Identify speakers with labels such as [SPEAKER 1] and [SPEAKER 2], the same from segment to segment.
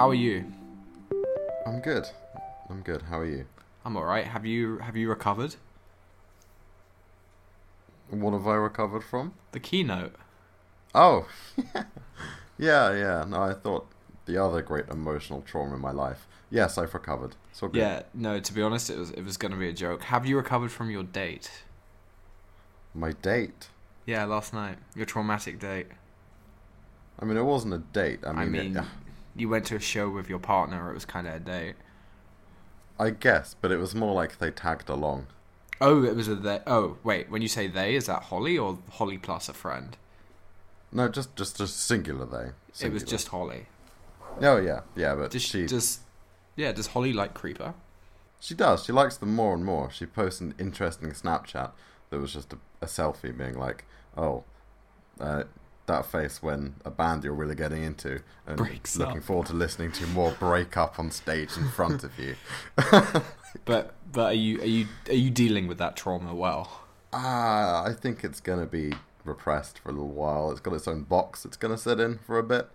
[SPEAKER 1] How are you?
[SPEAKER 2] I'm good. I'm good. How are you?
[SPEAKER 1] I'm all right. Have you have you recovered
[SPEAKER 2] What have I recovered from?
[SPEAKER 1] the keynote?
[SPEAKER 2] Oh, yeah, yeah. No, I thought the other great emotional trauma in my life. Yes, I've recovered. So good.
[SPEAKER 1] Yeah. No. To be honest, it was it was going to be a joke. Have you recovered from your date?
[SPEAKER 2] My date.
[SPEAKER 1] Yeah, last night. Your traumatic date.
[SPEAKER 2] I mean, it wasn't a date. I
[SPEAKER 1] I
[SPEAKER 2] mean,
[SPEAKER 1] mean,
[SPEAKER 2] it-
[SPEAKER 1] you went to a show with your partner. It was kind of a date.
[SPEAKER 2] I guess, but it was more like they tagged along.
[SPEAKER 1] Oh, it was a they. Oh, wait. When you say they, is that Holly or Holly plus a friend?
[SPEAKER 2] No, just just just singular they.
[SPEAKER 1] It was just Holly.
[SPEAKER 2] Oh yeah, yeah, but
[SPEAKER 1] Does
[SPEAKER 2] she
[SPEAKER 1] does yeah? Does Holly like Creeper?
[SPEAKER 2] she does. She likes them more and more. She posts an interesting Snapchat that was just a, a selfie, being like, "Oh, uh, that face when a band you're really getting into, and
[SPEAKER 1] Breaks
[SPEAKER 2] looking
[SPEAKER 1] up."
[SPEAKER 2] forward to listening to more break up on stage in front of you."
[SPEAKER 1] But but are you are you are you dealing with that trauma well?
[SPEAKER 2] Ah, I think it's gonna be repressed for a little while. It's got its own box. It's gonna sit in for a bit.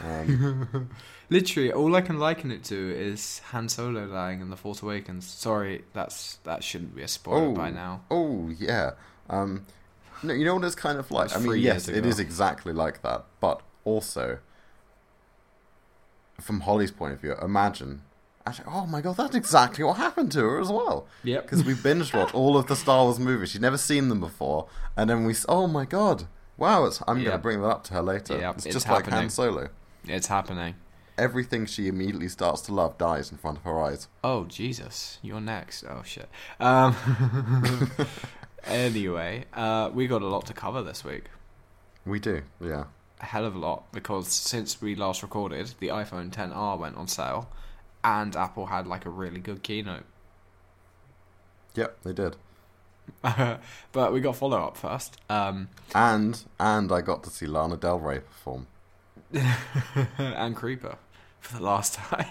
[SPEAKER 2] Um,
[SPEAKER 1] Literally, all I can liken it to is Han Solo dying in The Force Awakens. Sorry, that's that shouldn't be a spoiler
[SPEAKER 2] oh,
[SPEAKER 1] by now.
[SPEAKER 2] Oh yeah. Um, no, you know what it's kind of like. I mean, yes, it is exactly like that. But also, from Holly's point of view, imagine. Actually, oh my god, that's exactly what happened to her as well.
[SPEAKER 1] Yep.
[SPEAKER 2] Because we binge watched all of the Star Wars movies. She'd never seen them before, and then we. Oh my god! Wow, it's, I'm
[SPEAKER 1] Yep.
[SPEAKER 2] going to bring that up to her later.
[SPEAKER 1] Yep,
[SPEAKER 2] it's
[SPEAKER 1] it's
[SPEAKER 2] just like Han
[SPEAKER 1] happening.
[SPEAKER 2] Solo.
[SPEAKER 1] It's happening.
[SPEAKER 2] Everything she immediately starts to love dies in front of her eyes.
[SPEAKER 1] Oh Jesus, you're next. Oh shit. Um. anyway, uh, we got a lot to cover this week.
[SPEAKER 2] We do, yeah.
[SPEAKER 1] A hell of a lot because since we last recorded, the iPhone 10R went on sale, and Apple had like a really good keynote.
[SPEAKER 2] Yep, they did.
[SPEAKER 1] but we got follow up first. Um,
[SPEAKER 2] And and I got to see Lana Del Rey perform.
[SPEAKER 1] and Creeper for the last time.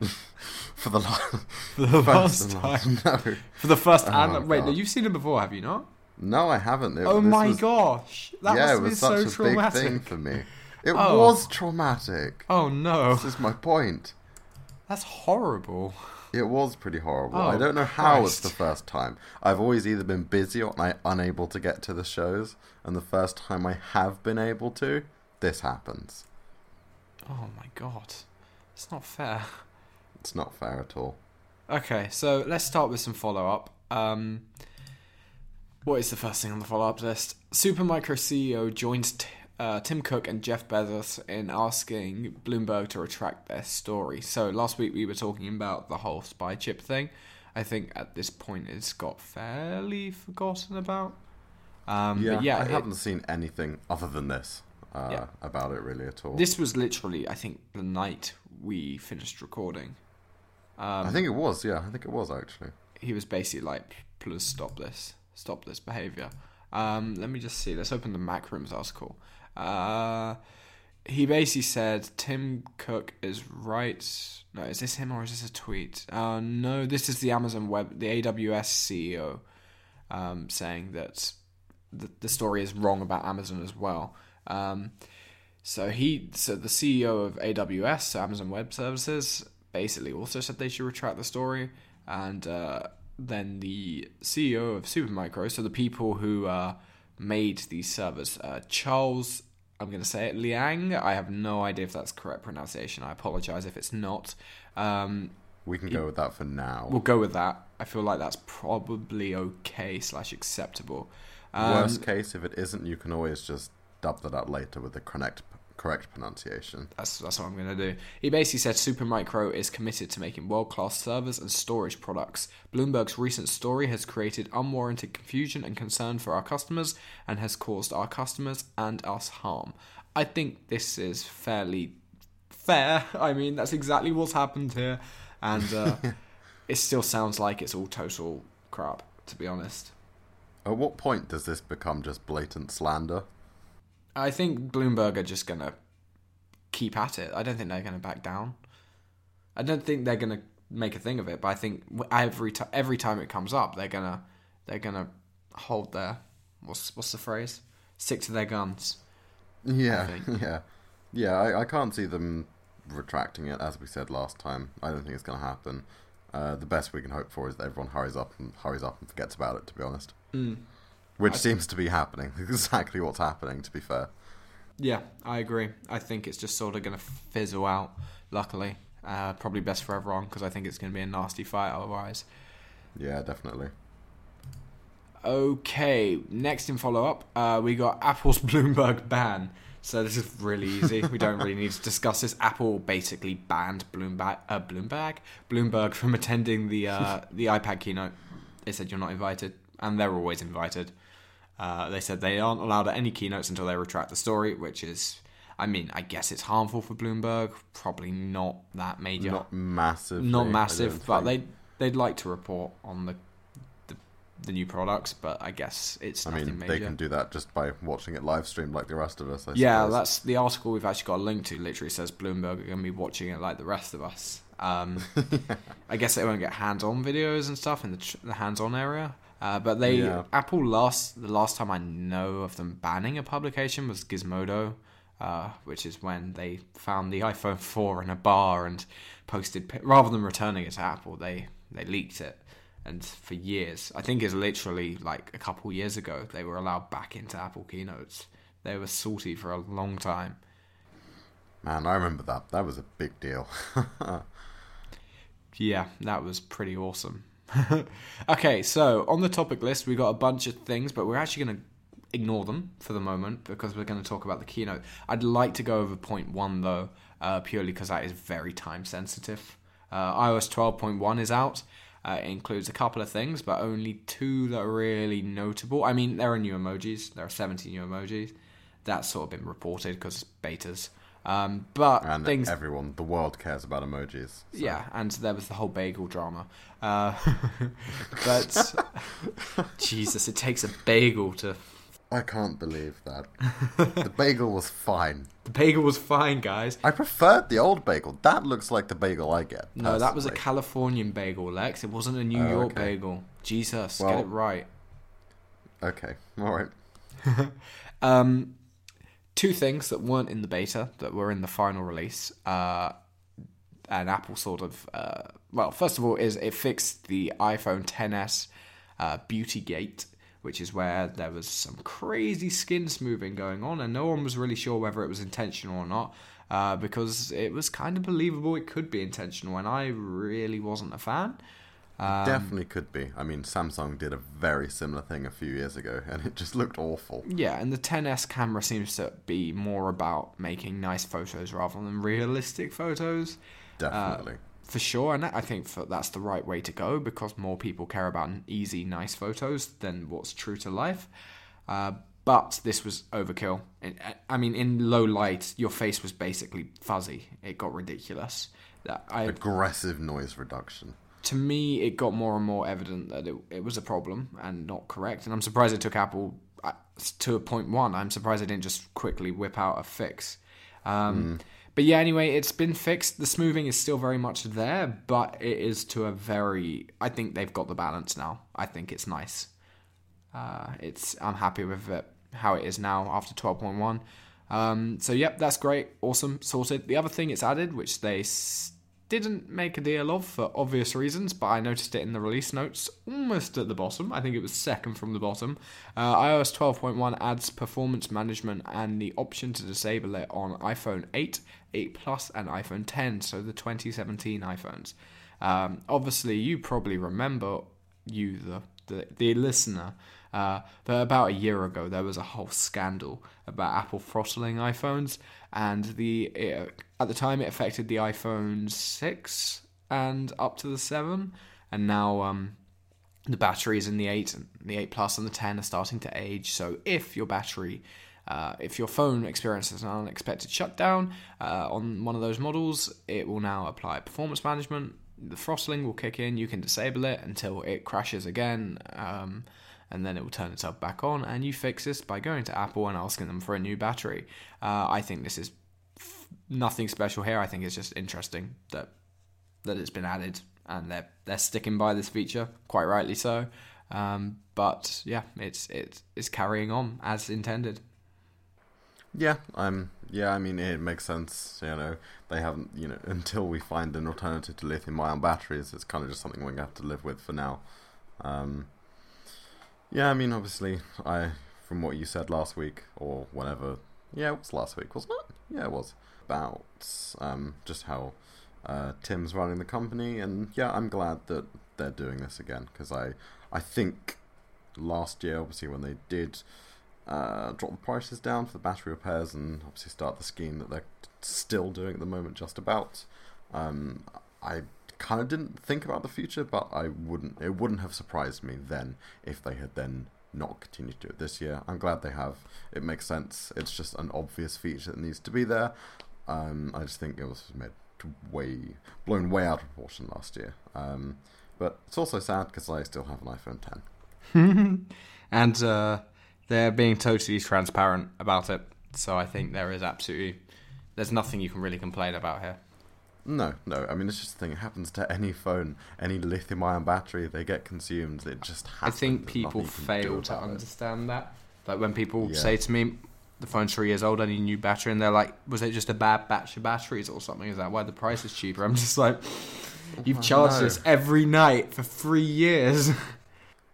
[SPEAKER 2] For the last,
[SPEAKER 1] For the
[SPEAKER 2] first
[SPEAKER 1] last time.
[SPEAKER 2] last. No,
[SPEAKER 1] For the first
[SPEAKER 2] Oh,
[SPEAKER 1] and wait, no, you've seen him before, have you not?
[SPEAKER 2] no, I haven't. It-
[SPEAKER 1] oh my
[SPEAKER 2] was-
[SPEAKER 1] gosh, that
[SPEAKER 2] yeah,
[SPEAKER 1] must
[SPEAKER 2] it was
[SPEAKER 1] so
[SPEAKER 2] such a big thing for me. It
[SPEAKER 1] Oh.
[SPEAKER 2] was traumatic.
[SPEAKER 1] Oh no,
[SPEAKER 2] This is my point.
[SPEAKER 1] that's horrible.
[SPEAKER 2] It was pretty horrible.
[SPEAKER 1] Oh,
[SPEAKER 2] I don't know how it's the first time. I've always either been busy or I unable to get to the shows, and the first time I have been able to, this happens.
[SPEAKER 1] Oh my god, it's not fair.
[SPEAKER 2] It's not fair at all.
[SPEAKER 1] Okay, so let's start with some follow up. Um, what is the first thing on the follow up list? Supermicro CEO joins t- uh, Tim Cook and Jeff Bezos in asking Bloomberg to retract their story. So last week we were talking about the whole spy chip thing. I think at this point it's got fairly forgotten about. Um,
[SPEAKER 2] Yeah,
[SPEAKER 1] yeah,
[SPEAKER 2] I
[SPEAKER 1] it-
[SPEAKER 2] haven't seen anything other than this uh,
[SPEAKER 1] Yeah.
[SPEAKER 2] about it really at all.
[SPEAKER 1] this was literally, I think, the night we finished recording. Um,
[SPEAKER 2] I think it was. Yeah, I think it was actually.
[SPEAKER 1] he was basically like, "Please stop this, stop this behavior." Um, let me just see. Let's open the MacRumors article. Uh, he basically said Tim Cook is right. No, is this him or is this a tweet? Uh, no, this is the Amazon Web, the AWS CEO, um, saying that the, the story is wrong about Amazon as well. Um, so he, so the CEO of AWS, so Amazon Web Services, basically also said they should retract the story, and uh, then the CEO of Supermicro, so the people who uh, made these servers, uh, Charles, I'm going to say it, Liang. I have no idea if that's correct pronunciation. I apologize if it's not. Um,
[SPEAKER 2] We can go with that for now.
[SPEAKER 1] we'll go with that. I feel like that's probably okay slash acceptable. Um,
[SPEAKER 2] Worst case, if it isn't, you can always just dub that out later with the correct correct pronunciation.
[SPEAKER 1] That's that's what I'm gonna do. He basically said Supermicro is committed to making world class servers and storage products. Bloomberg's recent story has created unwarranted confusion and concern for our customers and has caused our customers and us harm. I think this is fairly fair. I mean, that's exactly what's happened here, and uh, it still sounds like it's all total crap. To be honest,
[SPEAKER 2] At what point does this become just blatant slander?
[SPEAKER 1] I think Bloomberg are just gonna keep at it. I don't think they're gonna back down. I don't think they're gonna make a thing of it. But I think every time every time it comes up, they're gonna they're gonna hold their what's what's the phrase? Stick to their guns.
[SPEAKER 2] Yeah, yeah, yeah. I, I can't see them retracting it, as we said last time. I don't think it's going to happen. Uh, the best we can hope for is that everyone hurries up and hurries up and forgets about it. To be honest,
[SPEAKER 1] Mm.
[SPEAKER 2] Which
[SPEAKER 1] I-
[SPEAKER 2] seems to be happening. Exactly what's happening. To be fair.
[SPEAKER 1] Yeah, I agree. I think it's just sort of going to fizzle out. Luckily, uh, probably best for everyone because I think it's going to be a nasty fight otherwise.
[SPEAKER 2] Yeah, definitely.
[SPEAKER 1] Okay, next in follow up, uh, we got Apple's Bloomberg ban. So this is really easy. we don't really need to discuss this. Apple basically banned Bloomberg, uh, Bloomberg, Bloomberg from attending the uh, the iPad keynote. They said you're not invited, and they're always invited. Uh, they said they aren't allowed at any keynotes until they retract the story, which is, I mean, I guess it's harmful for Bloomberg. Probably not that major
[SPEAKER 2] Not massive.
[SPEAKER 1] not massive, but they they'd like to report on the, the the new products. But I guess it's
[SPEAKER 2] I mean,
[SPEAKER 1] major.
[SPEAKER 2] they can do that just by watching it live streamed like the rest of us. I
[SPEAKER 1] yeah,
[SPEAKER 2] suppose.
[SPEAKER 1] that's the article we've actually got a link to. Literally says Bloomberg are going to be watching it like the rest of us. Um, I guess they won't get hands-on videos and stuff in the, tr- the hands-on area. Uh, but they
[SPEAKER 2] Yeah.
[SPEAKER 1] Apple last the last time I know of them banning a publication was Gizmodo, uh, which is when they found the iPhone 4 in a bar and posted rather than returning it to Apple, they they leaked it. And for years, I think it's literally like a couple years ago, they were allowed back into Apple keynotes. They were salty for a long time.
[SPEAKER 2] Man, I remember that. That was a big deal.
[SPEAKER 1] Yeah, that was pretty awesome. okay, so on the topic list, we got a bunch of things, but we're actually going to ignore them for the moment because we're going to talk about the keynote. I'd like to go over point one though, uh, purely because that is very time sensitive. Uh, iOS 12.1 is out. Uh, it includes a couple of things, but only two that are really notable. I mean, there are new emojis. There are 70 new emojis. That's sort of been reported because betas. Um, but
[SPEAKER 2] and
[SPEAKER 1] things
[SPEAKER 2] everyone, the world cares about emojis. so-
[SPEAKER 1] yeah, and there was the whole bagel drama. Uh, but Jesus, it takes a bagel to.
[SPEAKER 2] I can't believe that. the bagel was fine.
[SPEAKER 1] The bagel was fine, guys.
[SPEAKER 2] I preferred the old bagel. That looks like the bagel I get.
[SPEAKER 1] No, that was a. Californian bagel, Lex. It wasn't a New
[SPEAKER 2] Oh,
[SPEAKER 1] York
[SPEAKER 2] okay.
[SPEAKER 1] bagel. Jesus,
[SPEAKER 2] Well-
[SPEAKER 1] get it right.
[SPEAKER 2] Okay, all right.
[SPEAKER 1] Um, two things that weren't in the beta that were in the final release. Uh, and Apple sort of, uh, well, first of all, is it fixed the iPhone 10s uh, Beauty Gate, which is where there was some crazy skin smoothing going on, and no one was really sure whether it was intentional or not. Uh, because it was kind of believable it could be intentional, and I really wasn't a fan. Um,
[SPEAKER 2] Definitely could be. I mean, Samsung did a very similar thing a few years ago, and it just looked awful.
[SPEAKER 1] Yeah, and the 10s camera seems to be more about making nice photos rather than realistic photos,
[SPEAKER 2] Definitely.
[SPEAKER 1] for sure. And I think for, that's the right way to go because more people care about easy, nice photos than what's true to life. Uh, but this was overkill. I mean, in low light, your face was basically fuzzy. It got ridiculous. I
[SPEAKER 2] Aggressive noise reduction.
[SPEAKER 1] To me, it got more and more evident that it, it was a problem and not correct. And I'm surprised it took Apple uh, to a point one. I'm surprised they didn't just quickly whip out a fix. Um, But yeah, anyway, it's been fixed. The smoothing is still very much there, but it is to a very. I think they've got the balance now. I think it's nice. Uh, it's I'm happy with it how it is now after 12.1. Um, so yep, that's great, awesome, sorted. The other thing it's added, which they s- didn't make a deal of for obvious reasons, but I noticed it in the release notes almost at the bottom. I think it was second from the bottom. Uh, iOS 12.1 adds performance management and the option to disable it on iPhone 8, 8 Plus, and iPhone 10, so the 2017 iPhones. Um, obviously, you probably remember you the the, the listener uh, about a year ago there was a whole scandal about Apple throttling iPhones, and the it, at the time it affected the iPhone six and up to the seven, and now um, the batteries in the 8 the 8 plus and the 10 are starting to age. So if your battery uh, if your phone experiences an unexpected shutdown uh, on one of those models it will now apply performance management. The throttling will kick in. You can disable it until it crashes again. Um, and then it will turn itself back on and you fix this by going to apple and asking them for a new battery uh, i think this is f- nothing special here i think it's just interesting that that it's been added and they're they're sticking by this feature quite rightly so um, but yeah it's it's carrying on as intended
[SPEAKER 2] Yeah, I'm. Yeah, I mean it makes sense. You know, they haven't. You know, until we find an alternative to lithium-ion batteries, it's kind of just something we're gonna have to live with for now. Um, yeah, I mean, obviously, I from what you said last week or whenever. Yeah, it was last week, wasn't it? Yeah, it was about um, just how uh, Tim's running the company, and yeah, I'm glad that they're doing this again because I I think last year, obviously, when they did uh, drop the prices down for the battery repairs and obviously start the scheme that they're still doing at the moment, just about. Um, I kind of didn't think about the future, but I wouldn't. It wouldn't have surprised me then if they had then not continued to do it this year. I'm glad they have. It makes sense. It's just an obvious feature that needs to be there. Um, I just think it was made way blown way out of proportion last year. Um, but it's also sad because I still have an iPhone
[SPEAKER 1] 10. and uh, they're being totally transparent about it. So I think there is absolutely there's nothing you can really complain about here.
[SPEAKER 2] No, no. I mean, it's just the thing. It happens to any phone, any lithium-ion battery. They get consumed. It just happens.
[SPEAKER 1] I think people fail to
[SPEAKER 2] it.
[SPEAKER 1] understand that. Like when people
[SPEAKER 2] Yeah.
[SPEAKER 1] say to me, "The phone's three years old. I need a new battery," and they're like, "Was it just a bad batch of batteries or something? Is that why the price is cheaper?" I'm just like, "You've
[SPEAKER 2] Oh,
[SPEAKER 1] charged this every night for three years."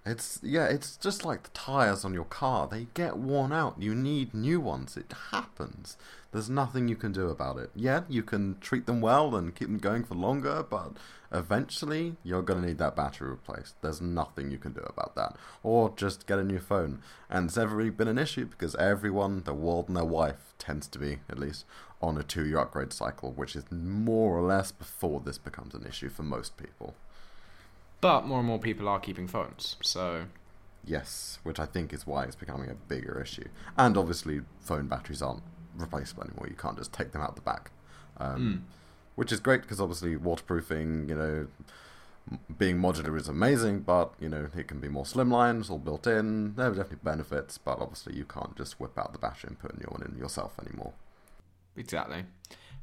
[SPEAKER 2] It's yeah. It's just like the tires on your car. They get worn out. You need new ones. It happens. There's nothing you can do about it. Yeah, you can treat them well and keep them going for longer, but eventually you're gonna need that battery replaced. There's nothing you can do about that. Or just get a new phone. And it's never really been an issue because everyone, the world and their wife, tends to be at least on a two-year upgrade cycle, which is more or less before this becomes an issue for most people.
[SPEAKER 1] but more and more people are keeping phones, so
[SPEAKER 2] Yes, which I think is why it's becoming a bigger issue. And obviously, phone batteries aren't replaceable anymore. You can't just take them out the back. Um, Which is great because obviously, waterproofing, you know, being modular is amazing, but, you know, it can be more slimline, it's all built in. There are definitely benefits, but obviously, you can't just whip out the battery and put a new one in yourself anymore.
[SPEAKER 1] Exactly.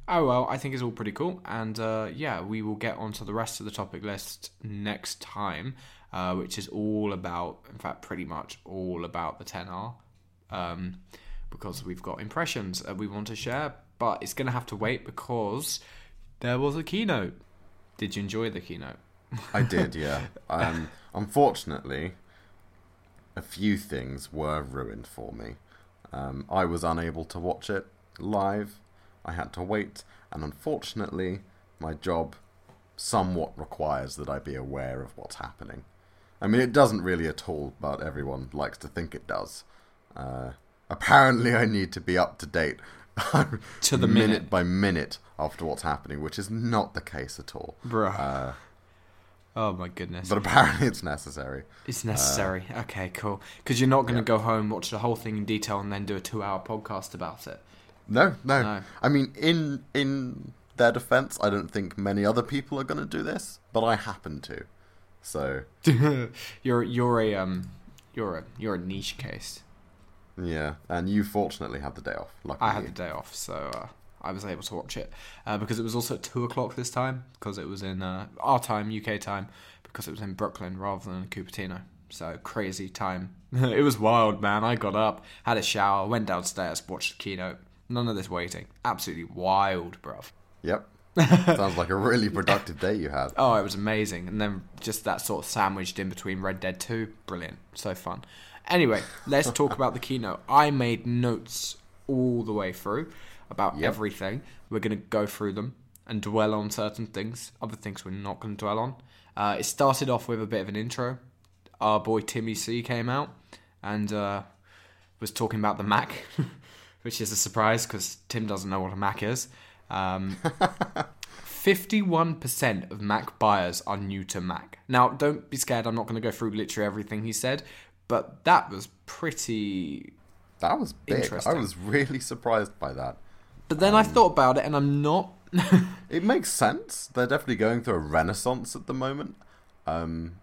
[SPEAKER 1] Oh well, I think it's all pretty cool, and uh, yeah, we will get onto the rest of the topic list next time, uh, which is all about, in fact, pretty much all about the 10R, um, because we've got impressions that we want to share, but it's going to have to wait because there was a keynote. Did you enjoy the keynote?
[SPEAKER 2] I did, yeah. Um, unfortunately, a few things were ruined for me. Um, I was unable to watch it live. I had to wait, and unfortunately, my job somewhat requires that I be aware of what's happening. I mean, it doesn't really at all, but everyone likes to think it does. Uh, apparently, I need to be up to date
[SPEAKER 1] To the minute.
[SPEAKER 2] by minute after what's happening, which is not the case at all.
[SPEAKER 1] Bruh.
[SPEAKER 2] Uh,
[SPEAKER 1] oh my goodness.
[SPEAKER 2] but apparently, it's necessary.
[SPEAKER 1] It's necessary. okay, cool. Because you're not going to go home, watch the whole thing in detail, and then do a two-hour podcast about it.
[SPEAKER 2] No, no,
[SPEAKER 1] No.
[SPEAKER 2] I mean, in in their defense, I don't think many other people are going to do this, but I happen to. So
[SPEAKER 1] you're you're a um you're a you're a niche case.
[SPEAKER 2] Yeah, and you fortunately had the day off. Luckily,
[SPEAKER 1] I had the day off, so uh, I was able to watch it uh, because it was also at two o'clock this time because it was in uh, our time, UK time, because it was in Brooklyn rather than Cupertino. So crazy time. it was wild, man. I got up, had a shower, went downstairs, watched the keynote. None of this waiting. Absolutely wild, bruv.
[SPEAKER 2] Yep. Sounds like a really productive day you had.
[SPEAKER 1] Oh, it was amazing. And then just that sort of sandwiched in between Red Dead 2. Brilliant. So fun. Anyway, let's talk about the keynote. I made notes all the way through about
[SPEAKER 2] Yep.
[SPEAKER 1] everything. We're going to go through them and dwell on certain things. Other things we're not going to dwell on. Uh, it started off with a bit of an intro. Our boy Timmy C came out and uh, was talking about the Mac, which is a surprise because Tim doesn't know what a Mac is. Um, 51% of Mac buyers are new to Mac. Now, don't be scared, I'm not going to go through literally everything he said, but that was pretty.
[SPEAKER 2] That was big. I was really surprised by that.
[SPEAKER 1] But then I thought about it and I'm not.
[SPEAKER 2] It makes sense. They're definitely going through a renaissance at the moment. Um,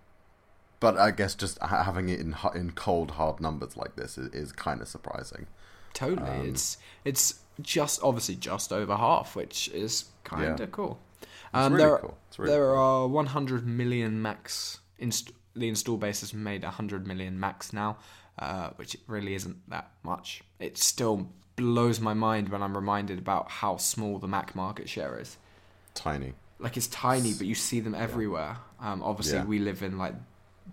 [SPEAKER 2] but I guess just having it in in cold hard numbers like this is, is kind of surprising.
[SPEAKER 1] Totally. it's it's just obviously just over half, which is kind of
[SPEAKER 2] Yeah.
[SPEAKER 1] cool. Um,
[SPEAKER 2] really
[SPEAKER 1] there
[SPEAKER 2] cool. It's really
[SPEAKER 1] there
[SPEAKER 2] cool.
[SPEAKER 1] are 100 million Macs. Inst- the install base has made 100 million Macs now, uh, which really isn't that much. It still blows my mind when I'm reminded about how small the Mac market share is.
[SPEAKER 2] Tiny.
[SPEAKER 1] Like it's tiny, but you see them everywhere. Um, obviously,
[SPEAKER 2] Yeah.
[SPEAKER 1] we live in like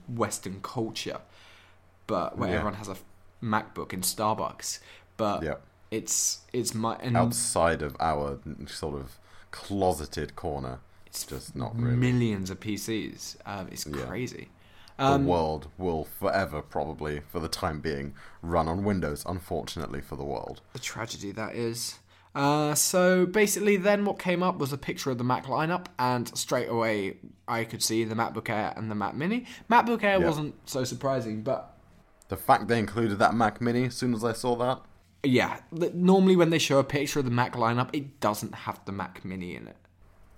[SPEAKER 1] Western culture, but where
[SPEAKER 2] Yeah.
[SPEAKER 1] everyone has a MacBook in Starbucks. But
[SPEAKER 2] Yeah.
[SPEAKER 1] it's it's my and
[SPEAKER 2] Outside of our sort of closeted corner,
[SPEAKER 1] it's
[SPEAKER 2] just not really.
[SPEAKER 1] millions of PCs. Um, it's
[SPEAKER 2] Yeah.
[SPEAKER 1] Crazy.
[SPEAKER 2] the
[SPEAKER 1] Um,
[SPEAKER 2] world will forever, probably for the time being, run on Windows. Unfortunately for the world.
[SPEAKER 1] the tragedy that is. Uh, so basically, then what came up was a picture of the Mac lineup, and straight away I could see the MacBook Air and the Mac Mini. MacBook Air
[SPEAKER 2] Yeah.
[SPEAKER 1] wasn't so surprising, but
[SPEAKER 2] The fact they included that Mac Mini as soon as I saw that,
[SPEAKER 1] yeah, normally when they show a picture of the Mac lineup, it doesn't have the Mac Mini in it.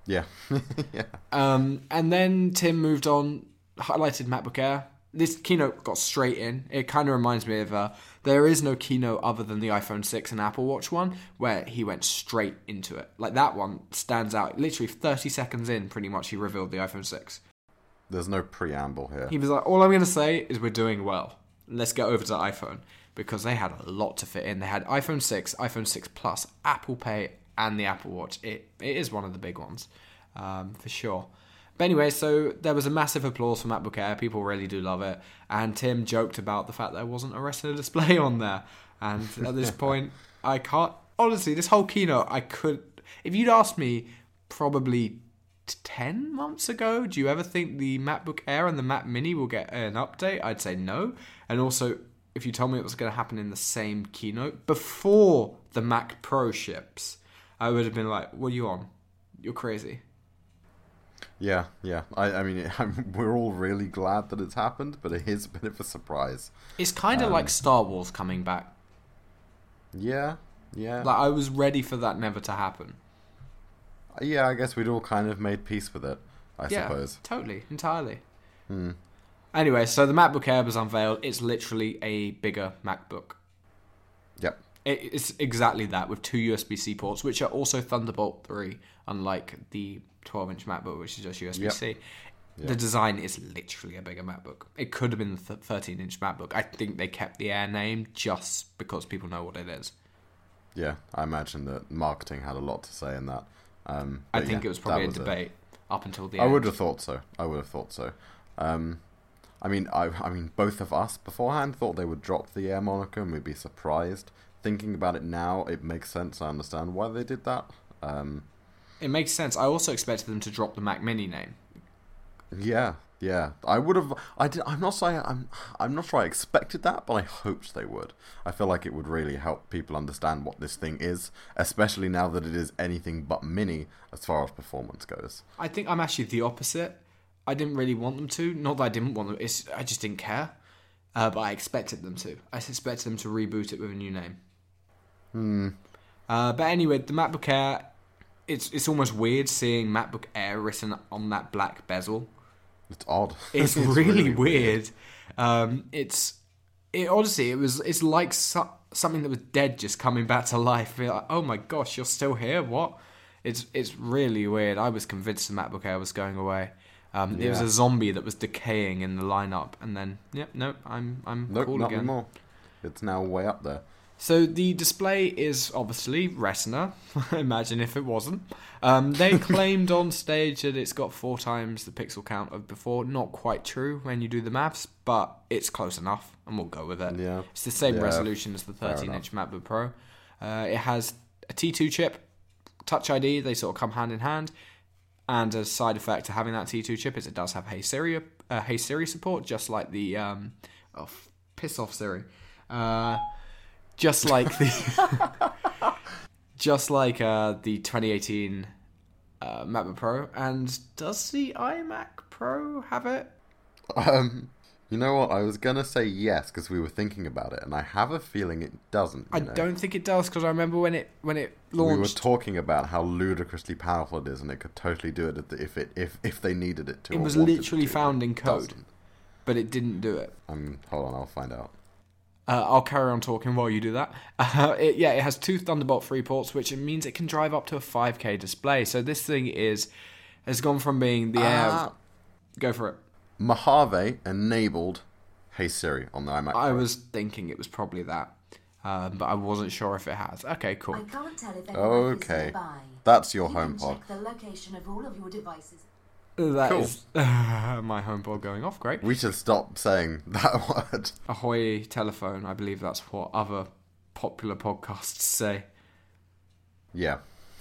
[SPEAKER 2] yeah, yeah,
[SPEAKER 1] Um, and then Tim moved on, highlighted MacBook Air. This keynote got straight in. It kind of reminds me of uh, there is no keynote other than the iPhone 6 and Apple Watch one where he went straight into it. Like that one stands out. Literally 30 seconds in, pretty much, he revealed the iPhone 6.
[SPEAKER 2] there's no preamble here.
[SPEAKER 1] He was like, All I'm going to say is we're doing well. Let's get over to iPhone because they had a lot to fit in. They had iPhone 6, iPhone 6 Plus, Apple Pay, and the Apple Watch. It, it is one of the big ones, um, for sure. But anyway, so there was a massive applause for MacBook Air. People really do love it. And Tim joked about the fact there wasn't a Retina display on there. And at this point, I can't. Honestly, this whole keynote, I could. If you'd asked me probably 10 months ago, do you ever think the MacBook Air and the Mac Mini will get an update? I'd say no. And also, if you told me it was going to happen in the same keynote before the Mac Pro ships, I would have been like, what are you on? You're crazy.
[SPEAKER 2] Yeah, yeah. I, I mean, we're all really glad that it's happened, but it is a bit of a surprise.
[SPEAKER 1] It's kind of
[SPEAKER 2] Um,
[SPEAKER 1] like Star Wars coming back.
[SPEAKER 2] Yeah, yeah,
[SPEAKER 1] Like, I was ready for that never to happen.
[SPEAKER 2] yeah. I guess we'd all kind of made peace with it. I
[SPEAKER 1] yeah,
[SPEAKER 2] suppose.
[SPEAKER 1] totally, entirely.
[SPEAKER 2] Hmm.
[SPEAKER 1] Anyway, so the MacBook Air was unveiled. It's literally a bigger MacBook. It's exactly that with two USB C ports, which are also Thunderbolt 3, unlike the 12 inch MacBook, which is just USB C.
[SPEAKER 2] Yep.
[SPEAKER 1] The design is literally a bigger MacBook. It could have been the 13 inch MacBook. I think they kept the Air name just because people know what it is.
[SPEAKER 2] Yeah, I imagine that marketing had a lot to say in that. Um,
[SPEAKER 1] I think
[SPEAKER 2] yeah,
[SPEAKER 1] it was probably
[SPEAKER 2] that
[SPEAKER 1] a debate up until the end.
[SPEAKER 2] I
[SPEAKER 1] end.
[SPEAKER 2] would have thought so. I would have thought so. Um, I mean, I, I mean, both of us beforehand thought they would drop the Air moniker, and we'd be surprised. Thinking about it now, it makes sense. I understand why they did that. Um,
[SPEAKER 1] It makes sense. I also expected them to drop the Mac Mini name.
[SPEAKER 2] yeah, yeah. I would have. I did. I'm not saying. I'm. I'm not sure I expected that, but I hoped they would. I feel like it would really help people understand what this thing is, especially now that it is anything but mini as far as performance goes.
[SPEAKER 1] I think I'm actually the opposite. I didn't really want them to. Not that I didn't want them. It's I just didn't care. Uh, but I expected them to. I expected them to reboot it with a new name.
[SPEAKER 2] Hmm.
[SPEAKER 1] Uh, but anyway, the MacBook Air. It's it's almost weird seeing MacBook Air written on that black bezel.
[SPEAKER 2] It's odd.
[SPEAKER 1] It's, really, weird. Um, it's it honestly it was it's like so, something that was dead just coming back to life. You're like, oh my gosh, you're still here? What? It's it's really weird. I was convinced the MacBook Air was going away. Um, It was a zombie that was decaying in the lineup, and then yep, nope, I'm I'm
[SPEAKER 2] Nope,
[SPEAKER 1] cool
[SPEAKER 2] not
[SPEAKER 1] again.
[SPEAKER 2] anymore. It's now way up there.
[SPEAKER 1] So the display is obviously Retina. Imagine if it wasn't. Um, they claimed on stage that it's got four times the pixel count of before. Not quite true when you do the maths, but it's close enough, and we'll go with it.
[SPEAKER 2] Yeah.
[SPEAKER 1] It's the same
[SPEAKER 2] Yeah,
[SPEAKER 1] resolution as the 13-inch MacBook Pro. Uh, it has a T2 chip, Touch ID. They sort of come hand in hand. And a side effect to having that T2 chip is it does have Hey Siri, uh, Hey Siri support, just like the um, oh, piss off Siri, uh, just like the just like uh, the 2018 uh, MacBook Pro. And does the iMac Pro have it?
[SPEAKER 2] Um, you know what? I was gonna say yes because we were thinking about it, and I have a feeling it doesn't.
[SPEAKER 1] I
[SPEAKER 2] know?
[SPEAKER 1] don't think it does because I remember when it when it launched.
[SPEAKER 2] We were talking about how ludicrously powerful it is, and it could totally do it if- it if if they needed it to.
[SPEAKER 1] It was literally
[SPEAKER 2] to,
[SPEAKER 1] found in code.
[SPEAKER 2] doesn't.
[SPEAKER 1] but it didn't do it.
[SPEAKER 2] Um, hold on, I'll find out.
[SPEAKER 1] Uh, I'll carry on talking while you do that. Uh, it, yeah, it has two Thunderbolt 3 ports, which means it can drive up to a 5K display. So this thing is has gone from being the air.
[SPEAKER 2] Ah.
[SPEAKER 1] Go for it.
[SPEAKER 2] Mojave enabled Hey Siri on the iMac.
[SPEAKER 1] I was thinking it was probably that. um, but I wasn't sure if it has. Okay, cool.
[SPEAKER 3] I can't tell if anyone is
[SPEAKER 2] Okay.
[SPEAKER 3] nearby.
[SPEAKER 2] That's your
[SPEAKER 3] You can
[SPEAKER 2] HomePod.
[SPEAKER 3] check the location of all of your devices.
[SPEAKER 1] That
[SPEAKER 2] Cool.
[SPEAKER 1] is my HomePod going off. Great.
[SPEAKER 2] We should stop saying that word.
[SPEAKER 1] Ahoy telephone. I believe that's what other popular podcasts say.
[SPEAKER 2] Yeah.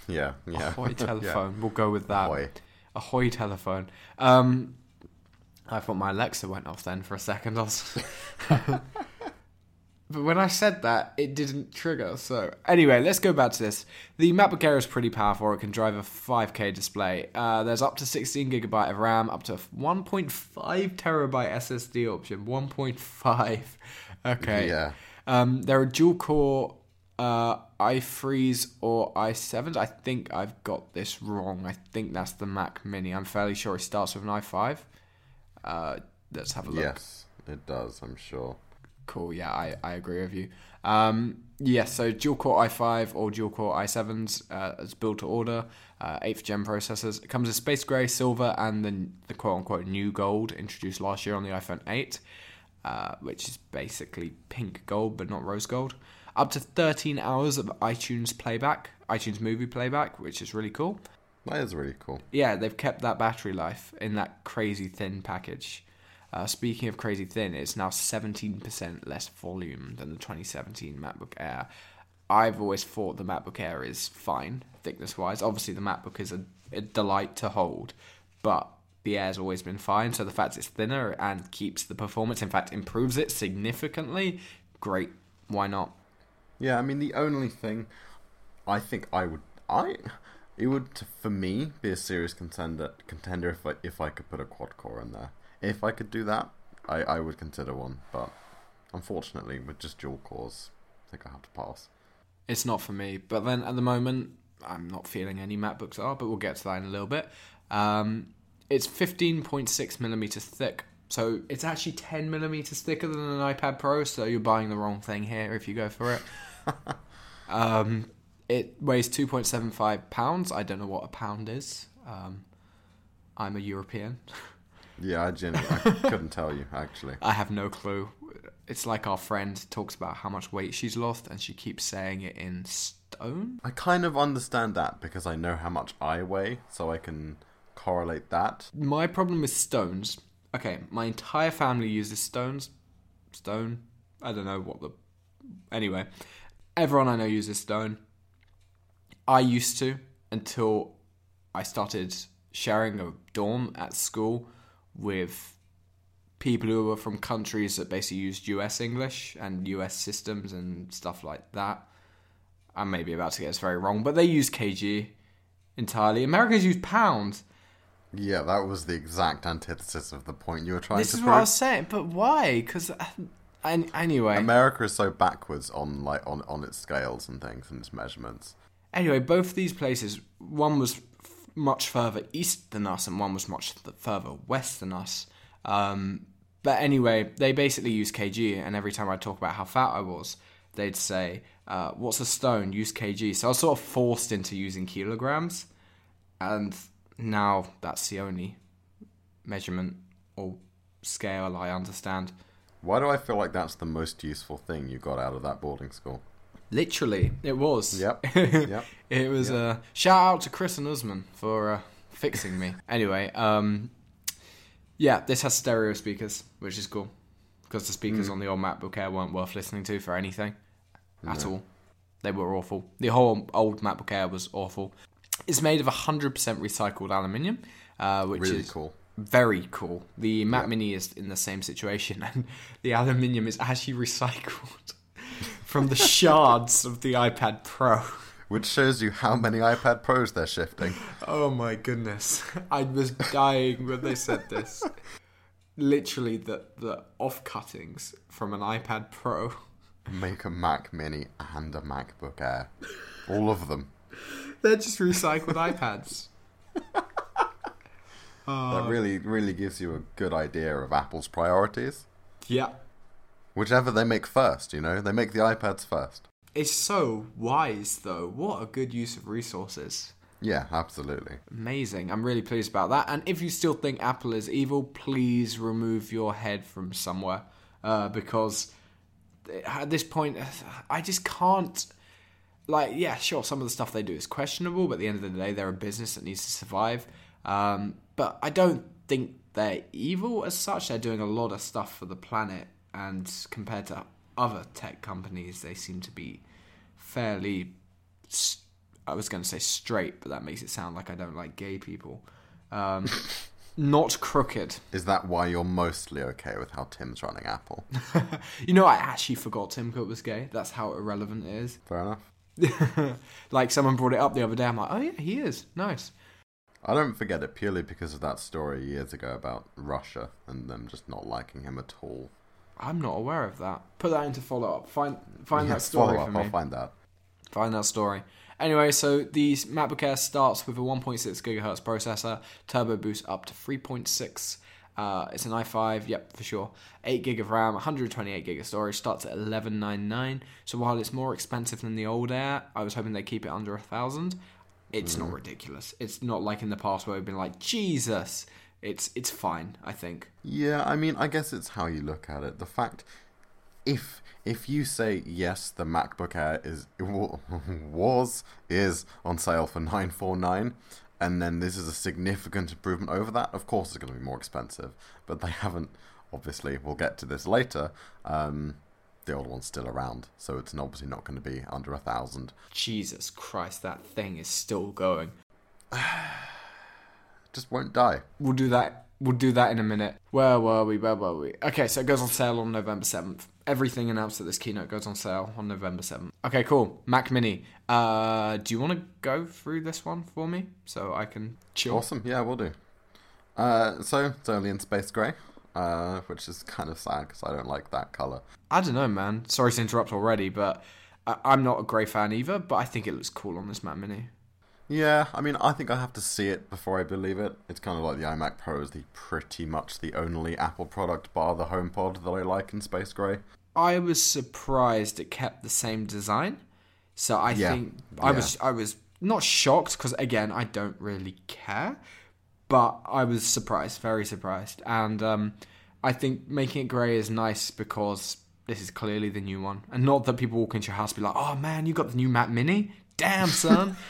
[SPEAKER 2] Yeah. Yeah.
[SPEAKER 1] Ahoy telephone. We'll go with that.
[SPEAKER 2] Ahoy.
[SPEAKER 1] Ahoy telephone. Um, I thought my Alexa went off then for a second. I was... but when I said that, it didn't trigger. So anyway, let's go back to this. The MacBook Air is pretty powerful. It can drive a 5K display. Uh, there's up to 16 gigabyte of RAM, up to 1.5 terabyte SSD option. 1.5. Okay.
[SPEAKER 2] Yeah.
[SPEAKER 1] Um, there are dual core uh, i3s or i7s. I think I've got this wrong. I think that's the Mac Mini. I'm fairly sure it starts with an i5. Uh, let's have a look.
[SPEAKER 2] Yes, it does. I'm sure.
[SPEAKER 1] Cool. Yeah, I, I agree with you. Um, yes, so dual core i5 or dual core i7s uh, as built to order, uh, 8th gen processors. It comes in space gray, silver, and then the quote unquote new gold introduced last year on the iPhone 8, uh, which is basically pink gold but not rose gold. Up to 13 hours of iTunes playback, iTunes movie playback, which is really cool.
[SPEAKER 2] That is really cool.
[SPEAKER 1] Yeah, they've kept that battery life in that crazy thin package. Uh, speaking of crazy thin, it's now 17% less volume than the 2017 MacBook Air. I've always thought the MacBook Air is fine, thickness wise. Obviously, the MacBook is a, a delight to hold, but the Air's always been fine. So the fact it's thinner and keeps the performance, in fact, improves it significantly, great. Why not?
[SPEAKER 2] Yeah, I mean the only thing I think I would I it would for me be a serious contender contender if I if I could put a quad core in there. If I could do that, I, I would consider one, but unfortunately with just dual cores, I think I have to pass.
[SPEAKER 1] It's not for me. But then at the moment, I'm not feeling any MacBooks are, but we'll get to that in a little bit. Um, it's 15.6 millimeters thick. So it's actually 10 millimeters thicker than an iPad Pro, so you're buying the wrong thing here if you go for it. um, it weighs 2.75 pounds. I don't know what a pound is. Um, I'm a European.
[SPEAKER 2] Yeah, I genuinely I couldn't tell you actually.
[SPEAKER 1] I have no clue. It's like our friend talks about how much weight she's lost, and she keeps saying it in stone.
[SPEAKER 2] I kind of understand that because I know how much I weigh, so I can correlate that.
[SPEAKER 1] My problem with stones. Okay, my entire family uses stones. Stone. I don't know what the. Anyway, everyone I know uses stone. I used to until I started sharing a dorm at school with people who were from countries that basically used US English and US systems and stuff like that. I may be about to get this very wrong, but they use KG entirely. Americans use pounds.
[SPEAKER 2] Yeah, that was the exact antithesis of the point you were trying
[SPEAKER 1] This
[SPEAKER 2] to
[SPEAKER 1] is
[SPEAKER 2] prove.
[SPEAKER 1] what I was saying, but why? Because uh, anyway,
[SPEAKER 2] America is so backwards on like on, on its scales and things and its measurements.
[SPEAKER 1] anyway, both these places, one was much further east than us, and one was much further west than us. Um, but anyway, they basically use kg, and every time I talk about how fat I was, they'd say, uh, "What's a stone? Use kg." So I was sort of forced into using kilograms, and now that's the only measurement or scale I understand.
[SPEAKER 2] Why do I feel like that's the most useful thing you got out of that boarding school?
[SPEAKER 1] Literally, it was.
[SPEAKER 2] Yep. Yep.
[SPEAKER 1] it was a uh, shout out to Chris and Usman for uh, fixing me. anyway, um, yeah, this has stereo speakers, which is cool because the speakers on the old MacBook Air weren't worth listening to for anything at all. They were awful. The whole old MacBook Air was awful. It's made of 100% recycled aluminium, uh, which
[SPEAKER 2] Really
[SPEAKER 1] is
[SPEAKER 2] cool.
[SPEAKER 1] very cool. The Mac Mini is in the same situation, and the aluminium is actually recycled from the shards of the iPad Pro.
[SPEAKER 2] Which shows you how many iPad Pros they're shifting.
[SPEAKER 1] Oh my goodness. I was dying when they said this. Literally, the, the off cuttings from an iPad Pro.
[SPEAKER 2] Make a Mac Mini and a MacBook Air. All of them.
[SPEAKER 1] They're just recycled iPads.
[SPEAKER 2] That really, really gives you a good idea of Apple's priorities.
[SPEAKER 1] Yeah.
[SPEAKER 2] Whichever they make first, you know? They make the iPads first.
[SPEAKER 1] It's so wise, though. What a good use of resources.
[SPEAKER 2] Yeah, absolutely.
[SPEAKER 1] Amazing. I'm really pleased about that. And if you still think Apple is evil, please remove your head from somewhere. Uh, because at this point, I just can't. Like, yeah, sure, some of the stuff they do is questionable, but at the end of the day, they're a business that needs to survive. Um, but I don't think they're evil as such. They're doing a lot of stuff for the planet, and compared to other tech companies, they seem to be fairly—I was going to say straight, but that makes it sound like I don't like gay people. Um, not crooked.
[SPEAKER 2] Is that why you're mostly okay with how Tim's running Apple?
[SPEAKER 1] You know, I actually forgot Tim Cook was gay. That's how irrelevant it is.
[SPEAKER 2] Fair enough.
[SPEAKER 1] like someone brought it up the other day. I'm like, oh yeah, he is nice.
[SPEAKER 2] I don't forget it purely because of that story years ago about Russia and them just not liking him at all.
[SPEAKER 1] I'm not aware of that. Put that into follow up. Find find that
[SPEAKER 2] Yes,
[SPEAKER 1] story for me.
[SPEAKER 2] I'll find that.
[SPEAKER 1] Find that story. Anyway, so the MacBook Air starts with a 1.6 gigahertz processor, turbo boost up to 3.6. Uh, it's an i5, yep, for sure. 8 gig of RAM, 128 gig of storage, starts at 1199. So while it's more expensive than the old Air, I was hoping they'd keep it under a thousand. It's not ridiculous. It's not like in the past where we've been like, Jesus. It's it's fine, I think.
[SPEAKER 2] Yeah, I mean, I guess it's how you look at it. The fact, if if you say yes, the MacBook Air is was is on sale for nine four nine, and then this is a significant improvement over that. Of course, it's going to be more expensive, but they haven't. Obviously, we'll get to this later. Um, the old one's still around, so it's obviously not going to be under a thousand.
[SPEAKER 1] Jesus Christ, that thing is still going.
[SPEAKER 2] Just won't die.
[SPEAKER 1] We'll do that. We'll do that in a minute. Where were we? Where were we? Okay, so it goes on sale on November seventh. Everything announced at this keynote goes on sale on November seventh. Okay, cool. Mac Mini. Uh, do you want to go through this one for me so I can chill?
[SPEAKER 2] Awesome, yeah, we'll do. Uh, so it's only in space grey, uh, which is kind of sad because I don't like that color.
[SPEAKER 1] I don't know, man. Sorry to interrupt already, but I- I'm not a grey fan either. But I think it looks cool on this Mac Mini.
[SPEAKER 2] Yeah, I mean, I think I have to see it before I believe it. It's kind of like the iMac Pro is the pretty much the only Apple product bar the HomePod that I like in space grey.
[SPEAKER 1] I was surprised it kept the same design. So I
[SPEAKER 2] Yeah,
[SPEAKER 1] think I
[SPEAKER 2] yeah.
[SPEAKER 1] was I was not shocked because again I don't really care, but I was surprised, very surprised, and um, I think making it grey is nice because this is clearly the new one, and not that people walk into your house and be like, "Oh man, you got the new Mac Mini." Damn, son.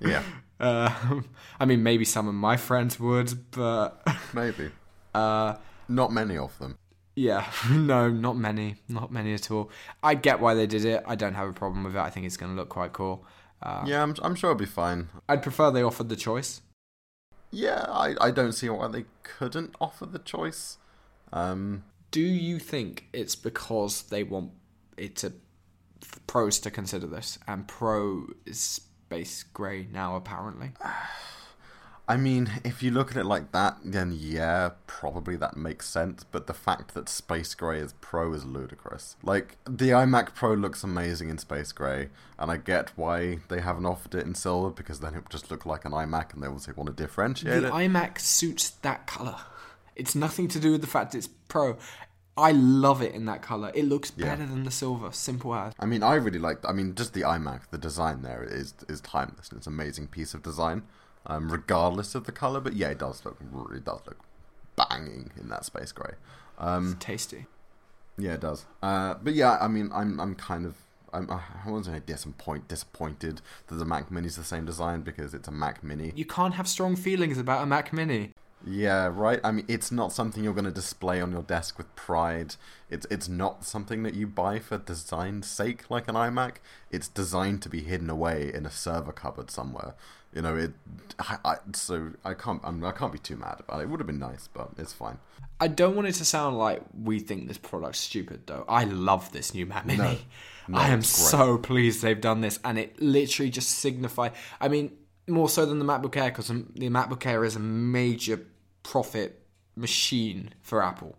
[SPEAKER 2] Yeah,
[SPEAKER 1] uh, I mean, maybe some of my friends would, but
[SPEAKER 2] maybe.
[SPEAKER 1] uh,
[SPEAKER 2] Not many of them.
[SPEAKER 1] Yeah, no, not many, not many at all. I get why they did it. I don't have a problem with it. I think it's going to look quite cool. Uh,
[SPEAKER 2] Yeah, I'm, I'm sure it'll be fine.
[SPEAKER 1] I'd prefer they offered the choice.
[SPEAKER 2] Yeah, I, I don't see why they couldn't offer the choice. Um,
[SPEAKER 1] Do you think it's because they want it to pros to consider this, and pro is space grey now apparently?
[SPEAKER 2] I mean, if you look at it like that, then yeah, probably that makes sense. But the fact that Space Gray is Pro is ludicrous. Like, the iMac Pro looks amazing in Space Gray, and I get why they haven't offered it in silver, because then it would just look like an iMac, and they obviously want to differentiate
[SPEAKER 1] The
[SPEAKER 2] it.
[SPEAKER 1] iMac suits that color. It's nothing to do with the fact it's pro. I love it in that color. It looks
[SPEAKER 2] Yeah.
[SPEAKER 1] better than the silver. Simple as.
[SPEAKER 2] I mean, I really like. I mean, just the iMac, the design there is is timeless. and It's an amazing piece of design, um, regardless of the color. But yeah, it does look. It does look banging in that space gray. Um,
[SPEAKER 1] It's tasty.
[SPEAKER 2] Yeah, it does. Uh, but yeah, I mean, I'm I'm kind of I'm I wasn't say disappoint disappointed that the Mac Mini is the same design because it's a Mac Mini.
[SPEAKER 1] You can't have strong feelings about a Mac Mini.
[SPEAKER 2] Yeah, right. I mean, it's not something you're going to display on your desk with pride. It's it's not something that you buy for design's sake, like an iMac. It's designed to be hidden away in a server cupboard somewhere. You know, it. I, I, so I can't. I'm, I can't be too mad about it. It would have been nice, but it's fine.
[SPEAKER 1] I don't want it to sound like we think this product's stupid, though. I love this new Mac Mini.
[SPEAKER 2] No. No,
[SPEAKER 1] I am so pleased they've done this, and it literally just signifies. I mean, more so than the MacBook Air, because the MacBook Air is a major profit machine for Apple.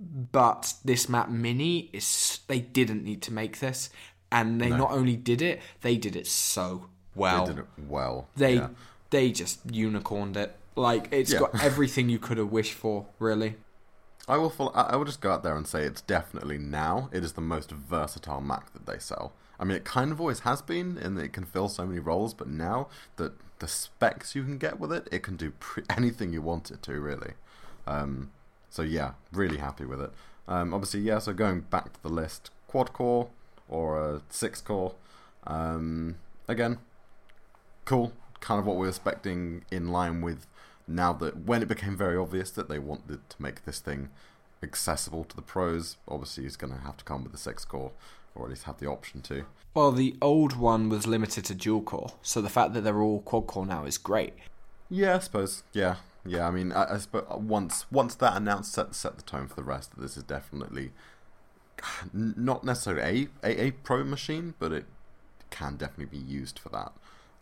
[SPEAKER 1] But this Mac Mini is. They didn't need to make this, and they not only did it, they did it so well.
[SPEAKER 2] They did it well.
[SPEAKER 1] They
[SPEAKER 2] yeah.
[SPEAKER 1] they just unicorned it. Like it's
[SPEAKER 2] Yeah.
[SPEAKER 1] got everything you could have wished for, really.
[SPEAKER 2] I will. Full, I I will just go out there and say it's definitely now. It is the most versatile Mac that they sell. I mean, it kind of always has been, and it can fill so many roles. But now that the specs you can get with it, it can do pre- anything you want it to, really. Um, so yeah, really happy with it. Um, obviously, yeah. So going back to the list, quad core or a six core. Um, again, cool. Kind of what we're expecting in line with now that when it became very obvious that they wanted to make this thing accessible to the pros, obviously it's going to have to come with a six core, or at least have the option to.
[SPEAKER 1] Well, the old one was limited to dual core, so the fact that they're all quad core now is great.
[SPEAKER 2] Yeah, I suppose. Yeah, yeah. I mean, I, I suppose once once that announced set set the tone for the rest. That this is definitely not necessarily a, a a pro machine, but it can definitely be used for that.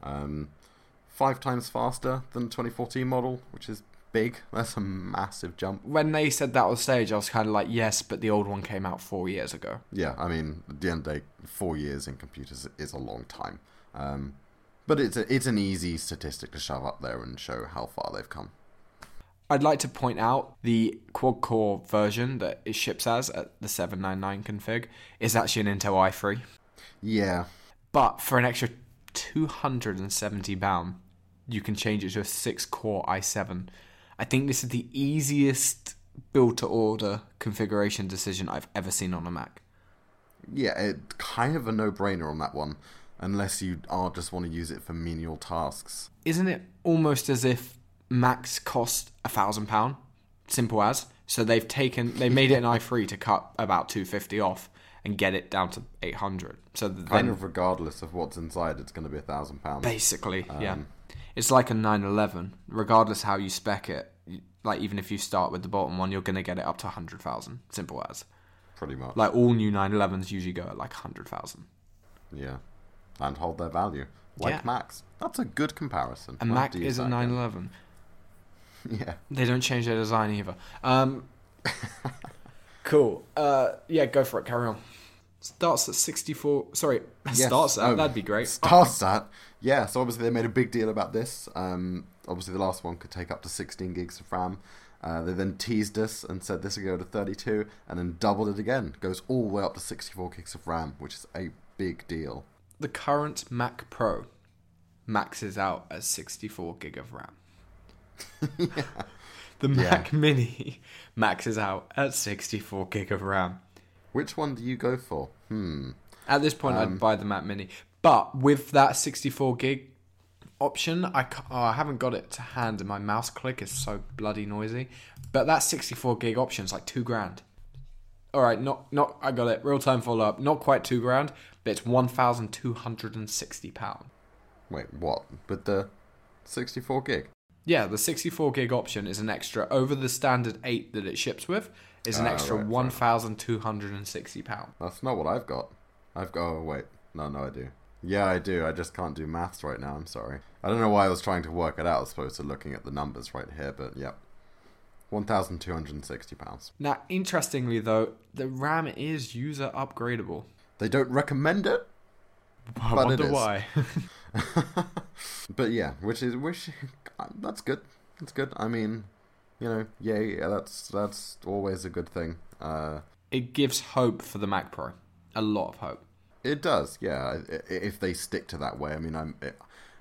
[SPEAKER 2] Um, five times faster than the 2014 model, which is big. That's a massive jump.
[SPEAKER 1] When they said that on stage, I was kind of like, yes, but the old one came out four years ago.
[SPEAKER 2] Yeah, I mean, at the end of the day, four years in computers is a long time. Um, but it's a, it's an easy statistic to shove up there and show how far they've come.
[SPEAKER 1] I'd like to point out the quad core version that it ships as at the 799 config is actually an Intel i3.
[SPEAKER 2] Yeah,
[SPEAKER 1] But for an extra 270 pound, you can change it to a 6 core i7. I think this is the easiest build to order configuration decision I've ever seen on a Mac.
[SPEAKER 2] yeah, it kind of a no-brainer on that one, unless you are just want to use it for menial tasks.
[SPEAKER 1] Isn't it almost as if Macs cost a thousand pound? Simple as. So they've taken they made it an i3 to cut about 250 off and get it down to 800. So then
[SPEAKER 2] Kind of regardless of what's inside, it's going to be a thousand pounds.
[SPEAKER 1] Basically, yeah. Um, it's like a 911. Regardless how you spec it, like even if you start with the bottom one, you're going to get it up to 100,000. Simple as.
[SPEAKER 2] Pretty much.
[SPEAKER 1] Like all new 911s usually go at like 100,000.
[SPEAKER 2] yeah, and hold their value like
[SPEAKER 1] Yeah.
[SPEAKER 2] Macs. That's a good comparison.
[SPEAKER 1] A
[SPEAKER 2] We'll
[SPEAKER 1] Mac is a 911.
[SPEAKER 2] Yeah.
[SPEAKER 1] They don't change their design either. Um, cool. Uh, yeah, go for it. Carry on. Starts at 64. Sorry,
[SPEAKER 2] Yes.
[SPEAKER 1] starts at.
[SPEAKER 2] Oh,
[SPEAKER 1] that'd be great.
[SPEAKER 2] Starts at yeah. So obviously they made a big deal about this. Um, obviously the last one could take up to 16 gigs of RAM. Uh, they then teased us and said this would go to 32, and then doubled it again. Goes all the way up to 64 gigs of RAM, which is a big deal.
[SPEAKER 1] The current Mac Pro maxes out at 64 gig of RAM. The
[SPEAKER 2] Yeah.
[SPEAKER 1] Mac Mini maxes out at 64 gig of RAM.
[SPEAKER 2] Which one do you go for? Hmm.
[SPEAKER 1] At this point,
[SPEAKER 2] Um,
[SPEAKER 1] I'd buy the Mac Mini. But with that 64 gig option, I, oh, I haven't got it to hand, and my mouse click is so bloody noisy. But that 64 gig option is like two grand. All right, not not I got it. Real time follow up. Not quite two grand, but it's 1,260 pound.
[SPEAKER 2] Wait, what? With the 64 gig?
[SPEAKER 1] Yeah, the 64 gig option is an extra over the standard eight that it ships with. Is an
[SPEAKER 2] Ah,
[SPEAKER 1] extra
[SPEAKER 2] right,
[SPEAKER 1] 1,260 pound.
[SPEAKER 2] That's not what I've got. I've got. Oh wait, no, no, I do. Yeah, I do. I just can't do maths right now. I'm sorry. I don't know why I was trying to work it out as opposed to looking at the numbers right here, but yep. 1,260 pounds.
[SPEAKER 1] Now, interestingly though, the RAM is user upgradable.
[SPEAKER 2] They don't recommend it,
[SPEAKER 1] I
[SPEAKER 2] But it
[SPEAKER 1] wonder
[SPEAKER 2] is.
[SPEAKER 1] why.
[SPEAKER 2] but yeah, which is which. That's good. That's good. I mean, you know, yeah, yeah that's that's always a good thing. Uh,
[SPEAKER 1] it gives hope for the Mac Pro. A lot of hope.
[SPEAKER 2] It does, yeah. If they stick to that way, I mean, I'm, it,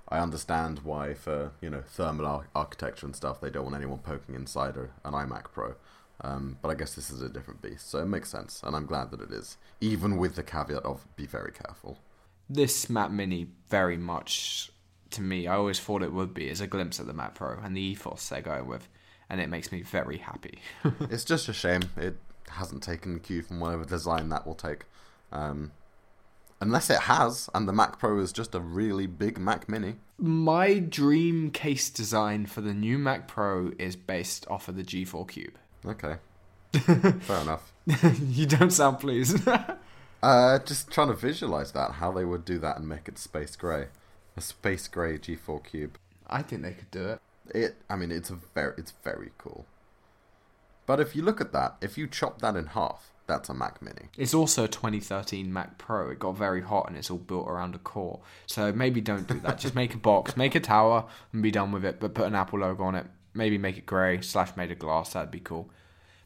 [SPEAKER 2] I understand why for you know thermal ar- architecture and stuff, they don't want anyone poking inside a, an iMac Pro. Um, but I guess this is a different beast, so it makes sense, and I'm glad that it is, even with the caveat of be very careful.
[SPEAKER 1] This Mac Mini very much to me, I always thought it would be, is a glimpse at the Mac Pro and the ethos they're going with, and it makes me very happy.
[SPEAKER 2] it's just a shame it hasn't taken the cue from whatever design that will take. Um, unless it has, and the Mac Pro is just a really big Mac Mini.
[SPEAKER 1] My dream case design for the new Mac Pro is based off of the G4 Cube.
[SPEAKER 2] Okay, fair enough.
[SPEAKER 1] you don't sound pleased.
[SPEAKER 2] Uh, just trying to visualize that, how they would do that and make it space gray, a space gray G4 cube.
[SPEAKER 1] I think they could do it.
[SPEAKER 2] It, I mean, it's a very, it's very cool. But if you look at that, if you chop that in half, that's a Mac Mini.
[SPEAKER 1] It's also a 2013 Mac Pro. It got very hot and it's all built around a core. So maybe don't do that. Just make a box, make a tower, and be done with it. But put an Apple logo on it. Maybe make it grey slash made of glass. That'd be cool.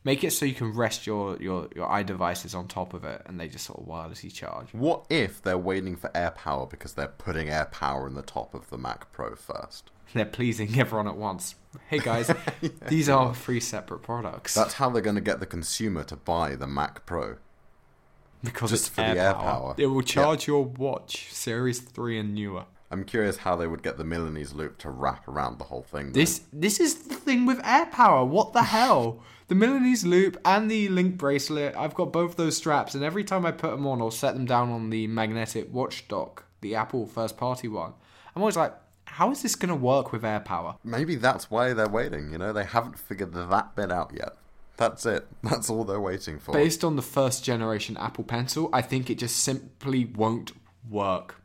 [SPEAKER 1] Make it so you can rest your your your iDevices on top of it, and they just sort of wirelessly charge.
[SPEAKER 2] What if they're waiting for AirPower because they're putting AirPower in the top of the Mac Pro first?
[SPEAKER 1] They're pleasing everyone at once. Hey guys, these are three separate products
[SPEAKER 2] That's how they're going to get the consumer to buy the Mac Pro.
[SPEAKER 1] because
[SPEAKER 2] just
[SPEAKER 1] it's
[SPEAKER 2] for
[SPEAKER 1] air,
[SPEAKER 2] the AirPower.
[SPEAKER 1] power. It will charge your watch Series Three and newer.
[SPEAKER 2] I'm curious how they would get the Milanese loop to wrap around the whole thing. though.
[SPEAKER 1] This this is the thing with air power. What the hell? The Milanese loop and the Link bracelet. I've got both those straps, and every time I put them on or set them down on the magnetic watch dock, the Apple first party one, I'm always like, how is this going to work with AirPower?
[SPEAKER 2] Maybe that's why they're waiting. You know, they haven't figured that bit out yet. That's it. That's all they're waiting for.
[SPEAKER 1] Based on the first generation Apple Pencil, I think it just simply won't work.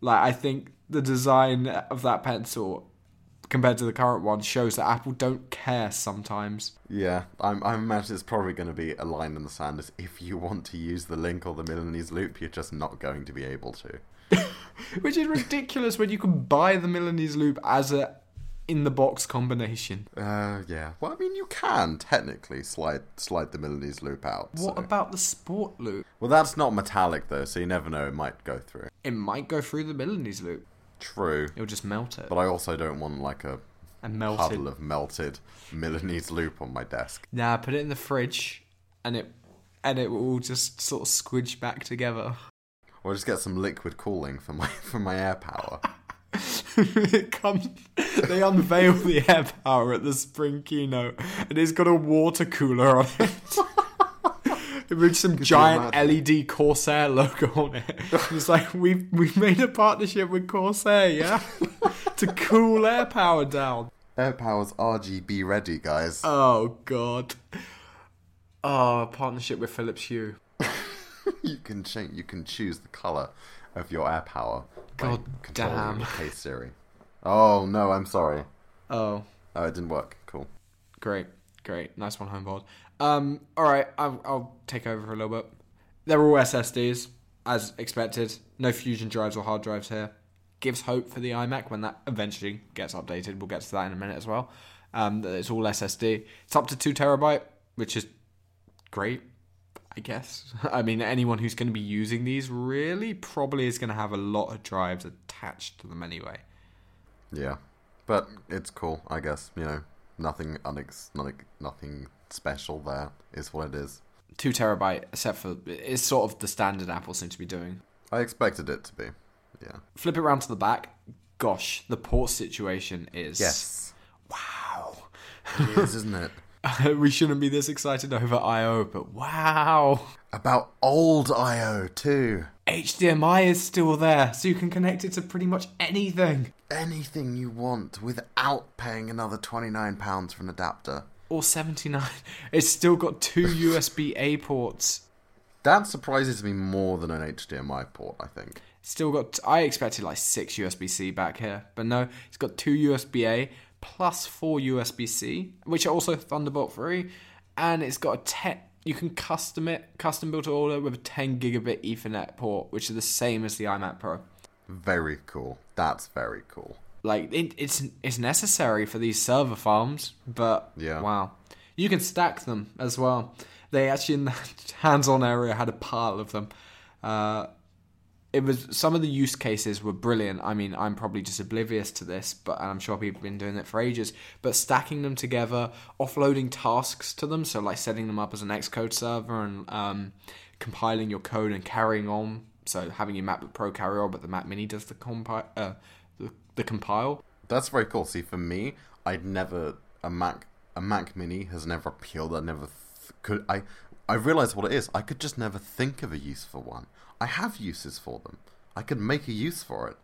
[SPEAKER 1] Like I think the design of that pencil compared to the current one shows that Apple don't care sometimes.
[SPEAKER 2] Yeah, I'm, I imagine it's probably going to be a line in the sand as if you want to use the link or the Milanese loop, you're just not going to be able to.
[SPEAKER 1] Which is ridiculous when you can buy the Milanese loop as a in the box combination.
[SPEAKER 2] Uh, yeah. Well, I mean, you can technically slide slide the Milanese loop out.
[SPEAKER 1] What
[SPEAKER 2] so-
[SPEAKER 1] about the sport loop?
[SPEAKER 2] Well, that's not metallic though, so you never know. It might go through.
[SPEAKER 1] It might go through the Milanese loop.
[SPEAKER 2] True,
[SPEAKER 1] It'll just melt it.
[SPEAKER 2] but I also don't want like a
[SPEAKER 1] and melt
[SPEAKER 2] puddle of melted Milanese loop on my desk.
[SPEAKER 1] Nah, put it in the fridge and it and it will just sort of squidge back together.
[SPEAKER 2] Or just get some liquid cooling for my for my AirPower.
[SPEAKER 1] it comes they unveil the air power at the spring keynote and it's got a water cooler on it. It with some giant LED Corsair logo on it. It's like we've we've made a partnership with Corsair, yeah? to cool AirPower down.
[SPEAKER 2] AirPower's RGB ready, guys.
[SPEAKER 1] Oh god. Oh, partnership with Philips Hue.
[SPEAKER 2] you can change. You can choose the color of your AirPower.
[SPEAKER 1] God damn.
[SPEAKER 2] Hey Siri. Oh no, I'm sorry.
[SPEAKER 1] Oh,
[SPEAKER 2] Oh, it didn't work. Cool.
[SPEAKER 1] great, great, nice one, homeboard. Um, all right, I'll, I'll take over for a little bit. They're all SSDs, as expected. No fusion drives or hard drives here. Gives hope for the iMac when that eventually gets updated. We'll get to that in a minute as well. Um, it's all SSD. It's up to two terabyte, which is great. I guess. I mean, anyone who's going to be using these really probably is going to have a lot of drives attached to them anyway.
[SPEAKER 2] Yeah, but it's cool. I guess you know nothing unex nothing nothing special there is what it is.
[SPEAKER 1] Two terabyte, except for it's sort of the standard Apple seems to be doing.
[SPEAKER 2] I expected it to be. Yeah.
[SPEAKER 1] Flip it around to the back. Gosh, the port situation is
[SPEAKER 2] Yes.
[SPEAKER 1] Wow.
[SPEAKER 2] It is, isn't it?
[SPEAKER 1] we shouldn't be this excited over I/O, but wow.
[SPEAKER 2] About old IO too.
[SPEAKER 1] HDMI is still there, so you can connect it to pretty much anything.
[SPEAKER 2] Anything you want without paying another twenty nine pounds for an adapter.
[SPEAKER 1] Or 79. It's still got two USB A ports.
[SPEAKER 2] That surprises me more than an HDMI port. I think.
[SPEAKER 1] Still got. I expected like six USB C back here, but no, it's got two USB A plus four USB C, which are also Thunderbolt 3, and it's got a 10. You can custom it, custom built to order with a 10 gigabit Ethernet port, which is the same as the iMac Pro.
[SPEAKER 2] Very cool. That's very cool.
[SPEAKER 1] Like it, it's it's necessary for these server farms, but
[SPEAKER 2] Yeah.
[SPEAKER 1] wow, you can stack them as well. They actually in the hands-on area had a pile of them. Uh, it was some of the use cases were brilliant. I mean, I'm probably just oblivious to this, but I'm sure people have been doing it for ages. But stacking them together, offloading tasks to them, so like setting them up as an Xcode server and um, compiling your code and carrying on. So having your MacBook Pro carry on, but the Mac Mini does the compile, uh, the, compile.
[SPEAKER 2] That's very cool. See, for me, I'd never a Mac a Mac Mini has never appealed. I never th- could. I I realized what it is. I could just never think of a use for one. I have uses for them. I could make a use for it,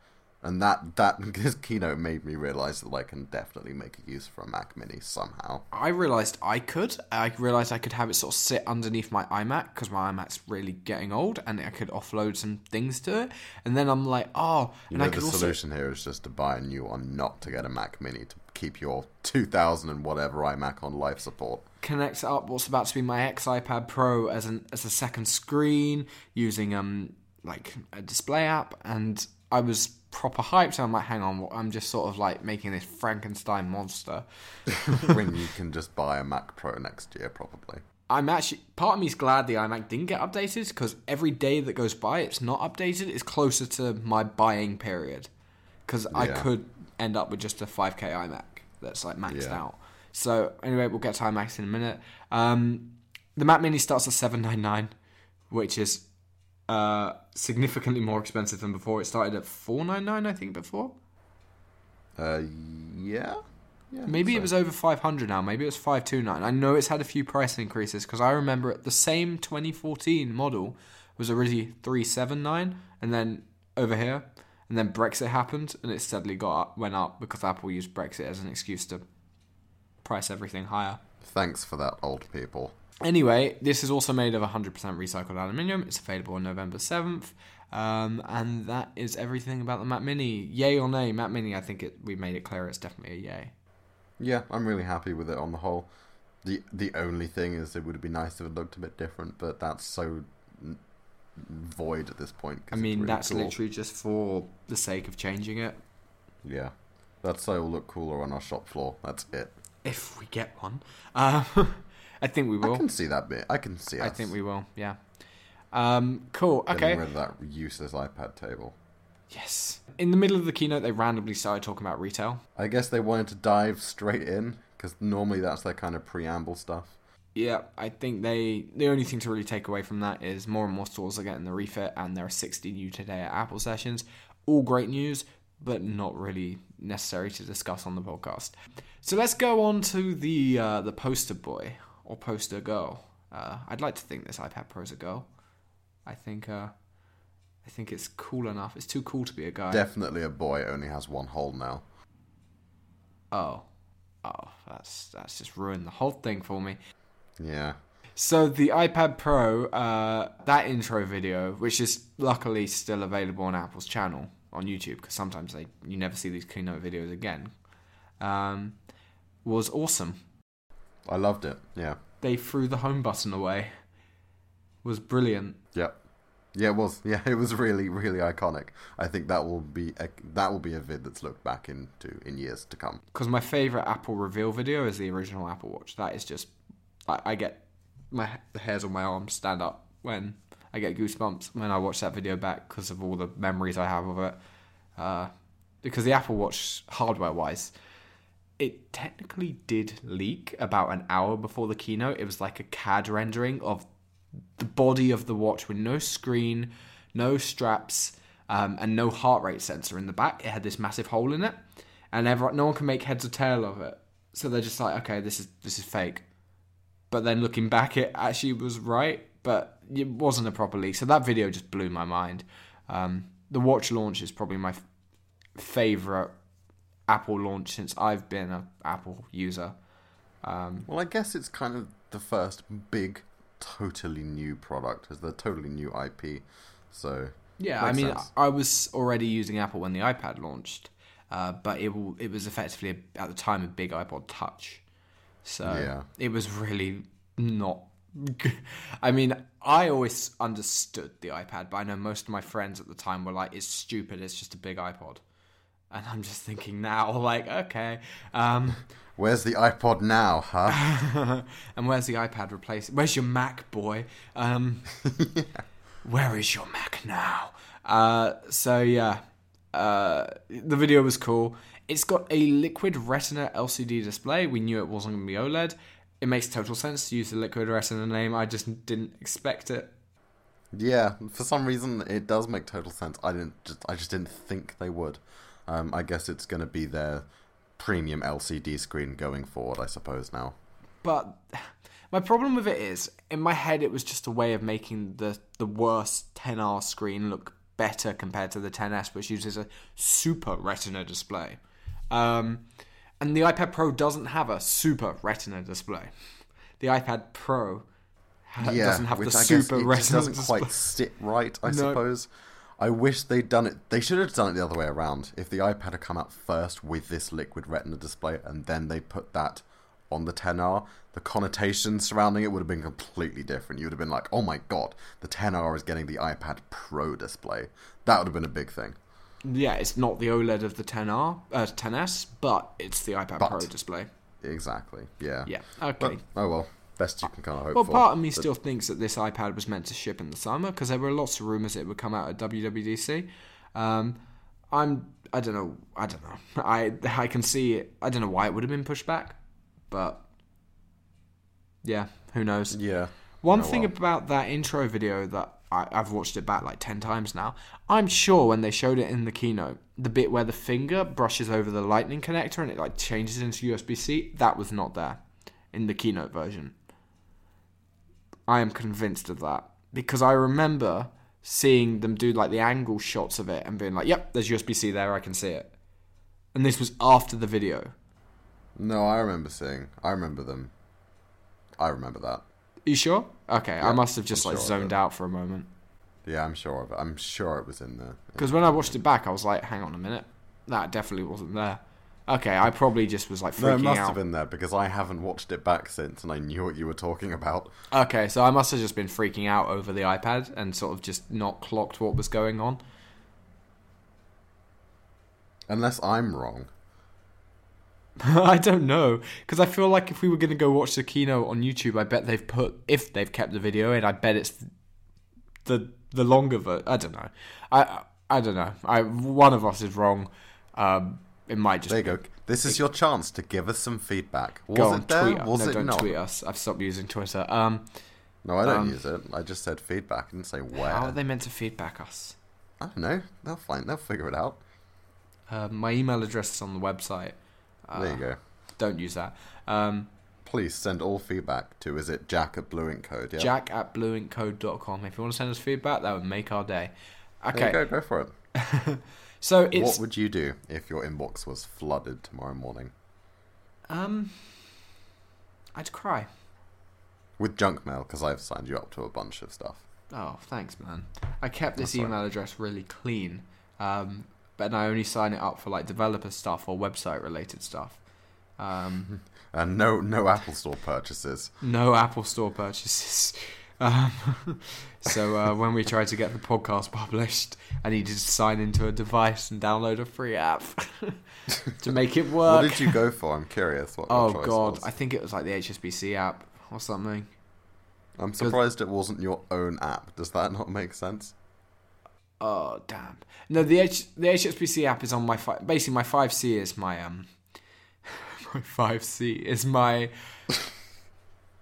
[SPEAKER 2] and that that this keynote made me realize that I can definitely make a use for a Mac Mini somehow.
[SPEAKER 1] I realized I could. I realized I could have it sort of sit underneath my iMac because my iMac's really getting old, and I could offload some things to it. And then I'm like, oh,
[SPEAKER 2] You
[SPEAKER 1] and
[SPEAKER 2] know,
[SPEAKER 1] I
[SPEAKER 2] the
[SPEAKER 1] could also
[SPEAKER 2] solution here is just to buy a new one, not to get a Mac Mini to keep your 2000 and whatever iMac on life support.
[SPEAKER 1] connect up what's about to be my X iPad Pro as an as a second screen using um like a display app, and I was proper hyped. So I'm like, hang on, I'm just sort of like making this Frankenstein monster.
[SPEAKER 2] when you can just buy a Mac Pro next year, probably.
[SPEAKER 1] I'm actually part of me's glad the iMac didn't get updated because every day that goes by, it's not updated. It's closer to my buying period because I could end up with just a 5K iMac that's like maxed
[SPEAKER 2] Yeah.
[SPEAKER 1] out. So anyway, we'll get to iMacs in a minute. Um, the Mac Mini starts at 799, which is uh, significantly more expensive than before. It started at 499, I think, before.
[SPEAKER 2] Uh, yeah. Yeah.
[SPEAKER 1] Maybe
[SPEAKER 2] so-
[SPEAKER 1] it was over 500 now. Maybe it was 529. I know it's had a few price increases because I remember the same 2014 model was originally 379 and then over here and then Brexit happened and it steadily got up, went up because Apple used Brexit as an excuse to price everything higher.
[SPEAKER 2] Thanks for that, old people.
[SPEAKER 1] Anyway, this is also made of 100% recycled aluminium. It's available on November 7th. Um, and that is everything about the Mac Mini. Yay or nay? Mac Mini, I think it, we made it clear it's definitely a yay.
[SPEAKER 2] Yeah, I'm really happy with it on the whole. the The only thing is, it would have been nice if it looked a bit different, but that's so void at this point.
[SPEAKER 1] I mean,
[SPEAKER 2] really
[SPEAKER 1] that's
[SPEAKER 2] cool.
[SPEAKER 1] literally just for the sake of changing it.
[SPEAKER 2] yeah. That's so it'll look cooler on our shop floor. That's it.
[SPEAKER 1] If we get one. Uh, I think we will.
[SPEAKER 2] I can see that bit. I can see.
[SPEAKER 1] It.
[SPEAKER 2] I
[SPEAKER 1] think we will, yeah. Um, cool,
[SPEAKER 2] getting
[SPEAKER 1] okay.
[SPEAKER 2] rid of that useless iPad table.
[SPEAKER 1] Yes. In the middle of the keynote, they randomly started talking about retail.
[SPEAKER 2] I guess they wanted to dive straight in because normally that's their kind of preamble stuff.
[SPEAKER 1] Yeah, I think they. The only thing to really take away from that is more and more stores are getting the refit, and there are 60 new today at Apple sessions. All great news, but not really necessary to discuss on the podcast. So let's go on to the uh, the poster boy or poster girl. Uh, I'd like to think this iPad Pro is a girl. I think. Uh, I think it's cool enough. It's too cool to be a guy.
[SPEAKER 2] Definitely a boy. Only has one hole now.
[SPEAKER 1] oh, oh, that's that's just ruined the whole thing for me.
[SPEAKER 2] Yeah.
[SPEAKER 1] So the iPad Pro, uh, that intro video, which is luckily still available on Apple's channel on YouTube, because sometimes they you never see these keynote videos again, um, was awesome.
[SPEAKER 2] I loved it. Yeah.
[SPEAKER 1] They threw the home button away. Was brilliant.
[SPEAKER 2] Yep. Yeah, it was. Yeah, it was really, really iconic. I think that will be a, that will be a vid that's looked back into in years to come.
[SPEAKER 1] Because my favorite Apple reveal video is the original Apple Watch. That is just, I, I get my the hairs on my arms stand up when I get goosebumps when I watch that video back because of all the memories I have of it. Uh, because the Apple Watch, hardware wise, it technically did leak about an hour before the keynote. It was like a CAD rendering of the body of the watch with no screen, no straps, um, and no heart rate sensor in the back. It had this massive hole in it, and everyone, no one can make heads or tail of it. So they're just like, okay, this is this is fake. But then looking back, it actually was right, but it wasn't a proper leak. So that video just blew my mind. Um, the watch launch is probably my f- favorite Apple launch since I've been an Apple user. Um,
[SPEAKER 2] Well, I guess it's kind of the first big, totally new product. It's the totally new IP. So
[SPEAKER 1] Yeah, I mean,
[SPEAKER 2] sense.
[SPEAKER 1] I was already using Apple when the iPad launched, uh, but it it was effectively a, at the time a big iPod Touch, so
[SPEAKER 2] Yeah.
[SPEAKER 1] it was really not. I mean, I always understood the iPad, but I know most of my friends at the time were like, "It's stupid. It's just a big iPod," and I'm just thinking now, like, okay, um,
[SPEAKER 2] where's the iPod now, huh?
[SPEAKER 1] and where's the iPad replacing? Where's your Mac, boy? Um, Where is your Mac now? Uh, so yeah, uh, the video was cool. It's got a liquid Retina LCD display. We knew it wasn't going to be OLED. It makes total sense to use the liquid Retina name. I just didn't expect it.
[SPEAKER 2] yeah, for some reason it does make total sense. I didn't. Just, I just didn't think they would. Um, I guess it's going to be their premium LCD screen going forward. I suppose now.
[SPEAKER 1] But my problem with it is, in my head, it was just a way of making the the worst 10R screen look better compared to the 10s, which uses a super Retina display. Um, and the iPad Pro doesn't have a super Retina display. The iPad Pro ha-
[SPEAKER 2] yeah,
[SPEAKER 1] doesn't have the
[SPEAKER 2] I
[SPEAKER 1] super
[SPEAKER 2] it
[SPEAKER 1] Retina
[SPEAKER 2] just doesn't
[SPEAKER 1] display.
[SPEAKER 2] quite sit right. I
[SPEAKER 1] No.
[SPEAKER 2] suppose. I wish they'd done it. They should have done it the other way around. If the iPad had come out first with this liquid Retina display, and then they put that on the 10R, the connotation surrounding it would have been completely different. You would have been like, "Oh my god, the 10R is getting the iPad Pro display." That would have been a big thing.
[SPEAKER 1] yeah, it's not the OLED of the 10R, uh, 10s, but it's the iPad
[SPEAKER 2] But-
[SPEAKER 1] Pro display.
[SPEAKER 2] Exactly. Yeah.
[SPEAKER 1] Yeah. Okay.
[SPEAKER 2] But, oh well. Best you can kind of hope
[SPEAKER 1] well,
[SPEAKER 2] for.
[SPEAKER 1] part of me
[SPEAKER 2] But-
[SPEAKER 1] still thinks that this iPad was meant to ship in the summer because there were lots of rumors it would come out at WWDC. Um, I'm, I don't know, I don't know. I I can see. I don't know why it would have been pushed back, but yeah, who knows?
[SPEAKER 2] Yeah.
[SPEAKER 1] One
[SPEAKER 2] Oh,
[SPEAKER 1] thing
[SPEAKER 2] well.
[SPEAKER 1] about that intro video that I, I've watched it back like 10 times now, I'm sure when they showed it in the keynote, the bit where the finger brushes over the lightning connector and it like changes into USB C, that was not there in the keynote version. I am convinced of that because I remember seeing them do like the angle shots of it and being like, yep, there's USB C there, I can see it. And this was after the video.
[SPEAKER 2] No, I remember seeing. I remember them. I remember that.
[SPEAKER 1] you sure? Okay, I must have just
[SPEAKER 2] I'm
[SPEAKER 1] like
[SPEAKER 2] sure
[SPEAKER 1] zoned out for a moment.
[SPEAKER 2] Yeah, I'm sure of it. I'm sure it was in there.
[SPEAKER 1] Because when I watched it back, I was like, hang on a minute. That definitely wasn't there. Okay, I probably just was like freaking out.
[SPEAKER 2] No, it must
[SPEAKER 1] out.
[SPEAKER 2] have been there because I haven't watched it back since, and I knew what you were talking about.
[SPEAKER 1] Okay, so I must have just been freaking out over the iPad and sort of just not clocked what was going on.
[SPEAKER 2] Unless I'm wrong.
[SPEAKER 1] I don't know. Because I feel like if we were going to go watch the keynote on YouTube, I bet they've put, if they've kept the video in, I bet it's the the longer version. I don't know. I I don't know. I One of us is wrong. Um, it might just
[SPEAKER 2] There you
[SPEAKER 1] be-
[SPEAKER 2] go. This is your chance to give us some feedback. Was
[SPEAKER 1] Go
[SPEAKER 2] it there?
[SPEAKER 1] tweet us.
[SPEAKER 2] Was
[SPEAKER 1] no,
[SPEAKER 2] it
[SPEAKER 1] don't
[SPEAKER 2] not?
[SPEAKER 1] tweet us. I've stopped using Twitter. Um,
[SPEAKER 2] No, I don't
[SPEAKER 1] Um,
[SPEAKER 2] use it. I just said feedback. I didn't say where.
[SPEAKER 1] how are they meant to feedback us?
[SPEAKER 2] I don't know. They'll find. They'll figure it out.
[SPEAKER 1] Uh, my email address is on the website. Uh,
[SPEAKER 2] there you go.
[SPEAKER 1] Don't use that. Um,
[SPEAKER 2] Please send all feedback to. Is it Jack at Blue Ink Code? Yeah.
[SPEAKER 1] Jack at blueinkcode.com. If you want to send us feedback, that would make our day.
[SPEAKER 2] There
[SPEAKER 1] Okay,
[SPEAKER 2] you go. Go for it.
[SPEAKER 1] so it's
[SPEAKER 2] What would you do if your inbox was flooded tomorrow morning
[SPEAKER 1] um, I'd cry.
[SPEAKER 2] with junk mail? Because I've signed you up to a bunch of stuff.
[SPEAKER 1] Oh, thanks, man. I kept this
[SPEAKER 2] That's all right.
[SPEAKER 1] email address really clean, um, but I only sign it up for like developer stuff or website related stuff. Um,
[SPEAKER 2] And no, no Apple Store purchases.
[SPEAKER 1] no Apple Store purchases. Um, so uh, when we tried to get the podcast published, I needed to sign into a device and download a free app to make it work.
[SPEAKER 2] What did you go for? I'm curious. What
[SPEAKER 1] oh god,
[SPEAKER 2] was.
[SPEAKER 1] I think it was like the HSBC app or something.
[SPEAKER 2] I'm surprised it wasn't your own app. Does that not make sense?
[SPEAKER 1] Oh damn! No, the H- the HSBC app is on my fi- basically my five C is my um my five C is my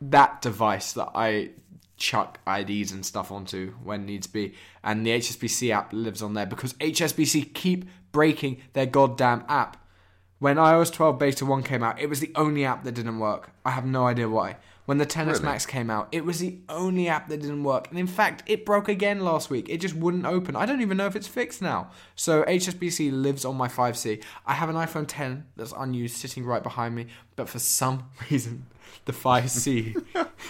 [SPEAKER 1] that device that I chuck IDs and stuff onto when needs be, and the HSBC app lives on there because HSBC keep breaking their goddamn app. When iOS 12 Beta 1 came out, it was the only app that didn't work. I have no idea why. When the 10s
[SPEAKER 2] Really?
[SPEAKER 1] Max came out, it was the only app that didn't work. And in fact, it broke again last week. It just wouldn't open. I don't even know if it's fixed now. So HSBC lives on my 5C. I have an iPhone 10 that's unused sitting right behind me, but for some reason, the 5C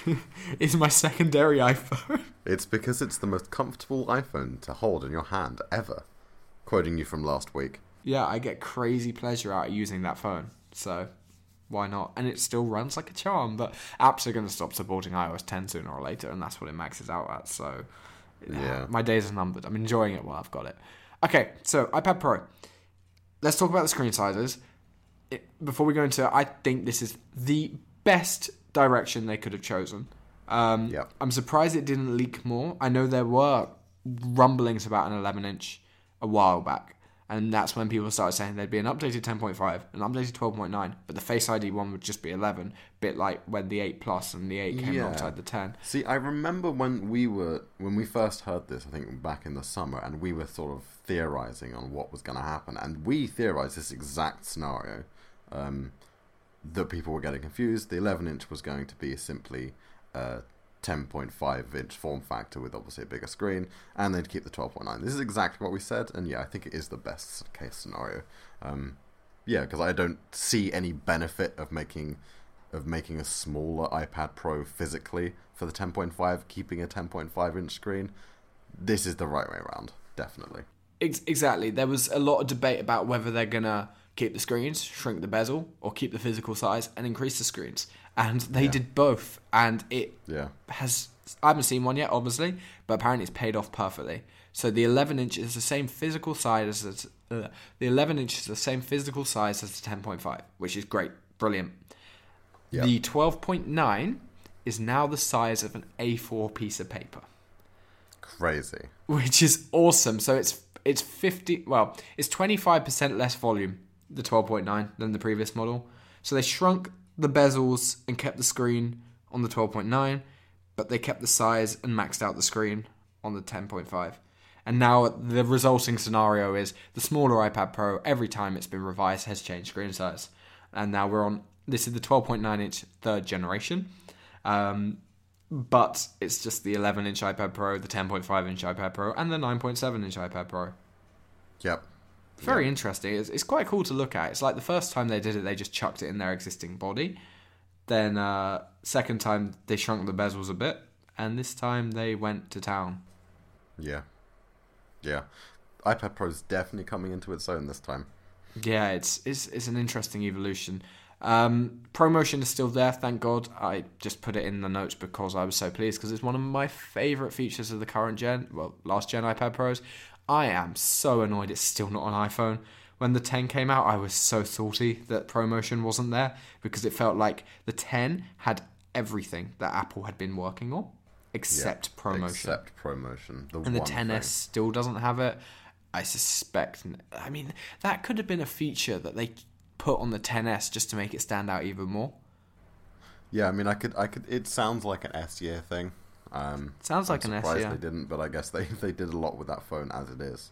[SPEAKER 1] is my secondary iPhone.
[SPEAKER 2] It's because it's the most comfortable iPhone to hold in your hand ever. Quoting you from last week.
[SPEAKER 1] yeah, I get crazy pleasure out of using that phone. So why not? And it still runs like a charm. But apps are going to stop supporting iOS 10 sooner or later, and that's what it maxes out at. So
[SPEAKER 2] Yeah.
[SPEAKER 1] my days are numbered. I'm enjoying it while I've got it. Okay, so iPad Pro. Let's talk about the screen sizes. It, before we go into it, I think this is the best direction they could have chosen. Um,
[SPEAKER 2] Yep.
[SPEAKER 1] I'm surprised it didn't leak more. I know there were rumblings about an 11 inch a while back, and that's when people started saying there'd be an updated 10.5, an updated 12.9, but the Face ID one would just be 11, bit like when the 8 Plus and the 8 came
[SPEAKER 2] Yeah.
[SPEAKER 1] alongside the 10.
[SPEAKER 2] See, I remember when we were when we first heard this. I think back in the summer, and we were sort of theorizing on what was going to happen, and we theorized this exact scenario. Um, that people were getting confused. The 11 inch was going to be simply a 10.5 inch form factor with obviously a bigger screen, and they'd keep the 12.9. This is exactly what we said, and yeah, I think it is the best case scenario. Um, yeah, because I don't see any benefit of making of making a smaller iPad Pro physically for the 10.5, keeping a 10.5 inch screen. This is the right way around, definitely.
[SPEAKER 1] Exactly. There was a lot of debate about whether they're gonna keep the screens, shrink the bezel, or keep the physical size and increase the screens. And they
[SPEAKER 2] Yeah.
[SPEAKER 1] did both, and it
[SPEAKER 2] Yeah.
[SPEAKER 1] has. I haven't seen one yet, obviously, but apparently it's paid off perfectly. So the 11 inch is the same physical size as uh, the 11 inch is the same physical size as the 10.5, which is great, brilliant.
[SPEAKER 2] Yeah.
[SPEAKER 1] The 12.9 is now the size of an A4 piece of paper,
[SPEAKER 2] Crazy.
[SPEAKER 1] which is awesome. So it's it's 50 well, it's 25% less volume the 12.9 than the previous model. So they shrunk the bezels and kept the screen on the 12.9, but they kept the size and maxed out the screen on the 10.5. And now the resulting scenario is the smaller iPad Pro, every time it's been revised, has changed screen size. And now we're on, this is the 12.9 inch third generation. Um, but it's just the 11 inch iPad Pro, the 10.5 inch iPad Pro, and the 9.7 inch iPad Pro.
[SPEAKER 2] Yep.
[SPEAKER 1] Very interesting. It's, it's quite cool to look at. It's like the first time they did it, they just chucked it in their existing body. Then, uh, second time, they shrunk the bezels a bit. And this time, they went to town.
[SPEAKER 2] Yeah. Yeah. iPad Pro is definitely coming into its own this time.
[SPEAKER 1] Yeah, it's it's it's an interesting evolution. Um, ProMotion is still there, thank God. I just put it in the notes because I was so pleased because it's one of my favorite features of the current gen, well, last gen iPad Pros. I am so annoyed it's still not on iPhone. When the 10 came out, I was so salty that ProMotion wasn't there because it felt like the 10 had everything that Apple had been working on except
[SPEAKER 2] Yeah.
[SPEAKER 1] ProMotion
[SPEAKER 2] Except ProMotion. The
[SPEAKER 1] and the
[SPEAKER 2] one
[SPEAKER 1] 10s
[SPEAKER 2] thing.
[SPEAKER 1] still doesn't have it. I suspect. I mean, that could have been a feature that they put on the 10s just to make it stand out even more.
[SPEAKER 2] Yeah, I mean, I could, I could. It sounds like an S year thing. Um,
[SPEAKER 1] Sounds like
[SPEAKER 2] I'm
[SPEAKER 1] an S, yeah.
[SPEAKER 2] they didn't, but I guess they they did a lot with that phone as it is.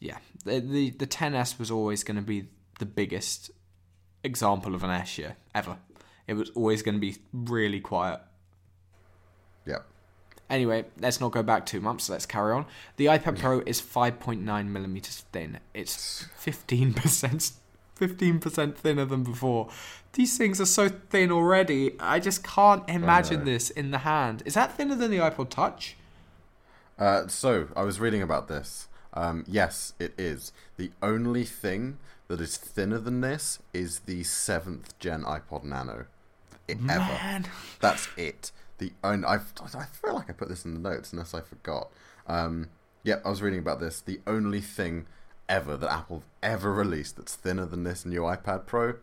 [SPEAKER 1] Yeah, the the, the 10s was always going to be the biggest example of an S year ever. It was always going to be really quiet.
[SPEAKER 2] Yep.
[SPEAKER 1] Anyway, let's not go back two months. Let's carry on. The iPad Pro is 5.9 millimeters thin. It's 15%, 15% thinner than before. These things are so thin already. I just can't imagine this in the hand. Is that thinner than the iPod Touch?
[SPEAKER 2] Uh, so I was reading about this. Um, yes, it is. The only thing that is thinner than this is the seventh gen iPod Nano. It, ever.
[SPEAKER 1] Man,
[SPEAKER 2] That's it. The only I I feel like I put this in the notes unless I forgot. Um, yep, I was reading about this. The only thing ever that Apple ever released that's thinner than this new iPad Pro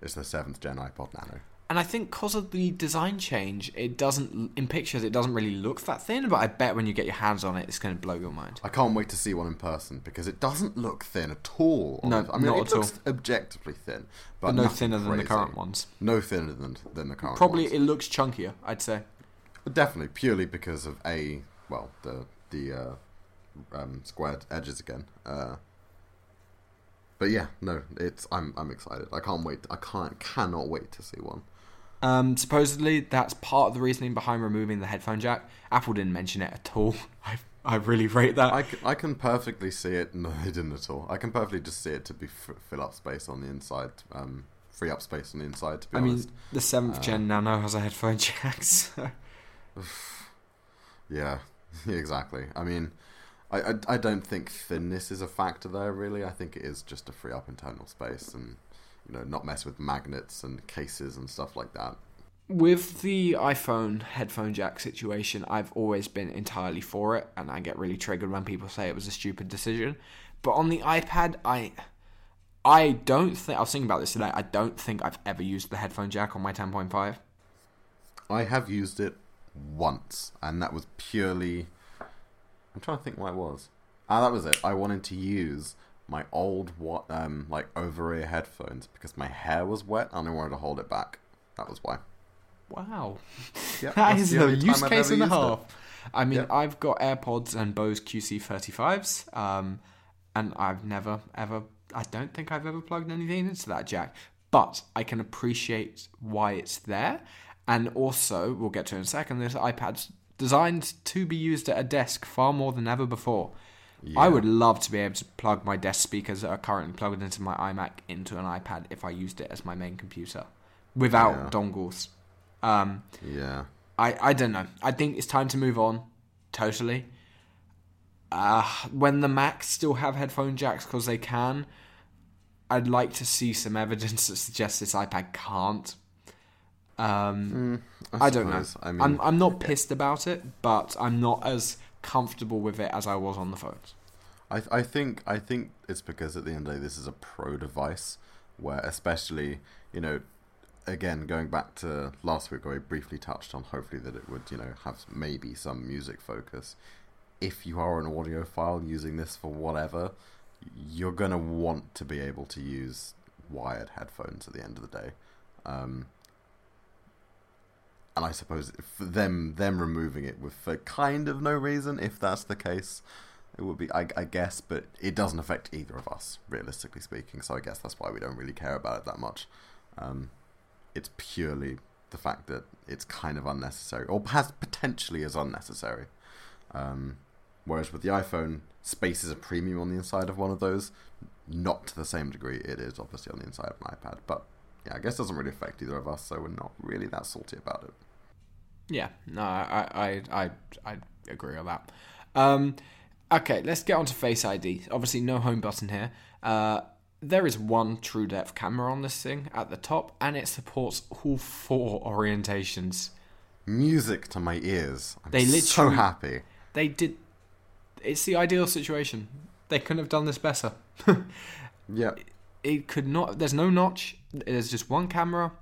[SPEAKER 2] is the seventh gen iPod Nano.
[SPEAKER 1] and I think because of the design change, it doesn't in pictures it doesn't really look that thin. But I bet when you get your hands on it, it's going to blow your mind.
[SPEAKER 2] I can't wait to see one in person because it doesn't look thin at all.
[SPEAKER 1] No.
[SPEAKER 2] I mean
[SPEAKER 1] not
[SPEAKER 2] it
[SPEAKER 1] at all.
[SPEAKER 2] looks objectively thin, but,
[SPEAKER 1] But no thinner than the current ones.
[SPEAKER 2] No thinner than than the current. Ones.
[SPEAKER 1] Probably
[SPEAKER 2] ones.
[SPEAKER 1] it looks chunkier. I'd say.
[SPEAKER 2] definitely purely because of a well the the uh, um, squared edges again. Uh, but yeah, no, it's I'm I'm excited. I can't wait. I can't cannot wait to see one.
[SPEAKER 1] Um, supposedly, that's part of the reasoning behind removing the headphone jack. Apple didn't mention it at all. I, I really rate that.
[SPEAKER 2] I can, I can perfectly see it. No, they didn't at all. I can perfectly just see it to be f- fill up space on the inside, um, free up space on the inside. To be
[SPEAKER 1] I mean, the seventh
[SPEAKER 2] Uh,
[SPEAKER 1] gen Nano has a headphone jack. So.
[SPEAKER 2] yeah, exactly. I mean, I, I I don't think thinness is a factor there. Really, I think it is just to free up internal space and you know not mess with magnets and cases and stuff like that.
[SPEAKER 1] With the iPhone headphone jack situation, I've always been entirely for it, and I get really triggered when people say it was a stupid decision. But on the iPad, I, I don't think I was thinking about this today. I don't think I've ever used the headphone jack on my 10.5.
[SPEAKER 2] I have used it once, and that was purely. I'm trying to think what it was. Ah, that was it. I wanted to use my old what um like over ear headphones because my hair was wet and I wanted to hold it back. That was why.
[SPEAKER 1] Wow.
[SPEAKER 2] Yeah,
[SPEAKER 1] That
[SPEAKER 2] the
[SPEAKER 1] a use case
[SPEAKER 2] ever
[SPEAKER 1] and a
[SPEAKER 2] used it.
[SPEAKER 1] half. I mean,
[SPEAKER 2] Yeah.
[SPEAKER 1] I've got AirPods and Bose QC35s, um, and I've never, ever, I don't think I've ever plugged anything into that jack. But I can appreciate why it's there. And also, we'll get to it in a second, this iPad's designed to be used at a desk far more than ever before. I would love to be able to plug my desk speakers that are currently plugged into my iMac into an iPad if I used it as my main computer without
[SPEAKER 2] Yeah.
[SPEAKER 1] dongles. Um,
[SPEAKER 2] Yeah.
[SPEAKER 1] I, I don't know. I think it's time to move on. Totally. Uh, when the Macs still have headphone jacks because they can, I'd like to see some evidence that suggests this iPad can't. Um,
[SPEAKER 2] Mm, I,
[SPEAKER 1] I, don't know.
[SPEAKER 2] I mean,
[SPEAKER 1] I'm, I'm not pissed about it, but I'm not as comfortable with it as I was on the phones.
[SPEAKER 2] I I think I think it's because at the end of the day this is a pro device where especially you know again going back to last week where we briefly touched on hopefully that it would you know have maybe some music focus. If you are an audiophile using this for whatever, you're gonna want to be able to use wired headphones at the end of the day. Um, and I suppose them them removing it with for kind of no reason, if that's the case, it would be I, I guess, but it doesn't affect either of us, realistically speaking. So I guess that's why we don't really care about it that much. Um, it's purely the fact that it's kind of unnecessary, or perhaps potentially is unnecessary. Um, whereas with the iPhone, space is a premium on the inside of one of those. Not to the same degree it is obviously on the inside of an iPad, but yeah, I guess it doesn't really affect either of us, so we're not really that salty about it.
[SPEAKER 1] Yeah, no, I I I, I agree with that. Um, okay, let's get on to Face ID. Obviously, no home button here. Uh, there is one true depth camera on this thing at the top, and it supports all four orientations.
[SPEAKER 2] Music to my ears. I'm
[SPEAKER 1] They
[SPEAKER 2] so happy.
[SPEAKER 1] They did. It's the ideal situation. They couldn't have done this better.
[SPEAKER 2] Yeah,
[SPEAKER 1] it could not. There's no notch. There's just one camera.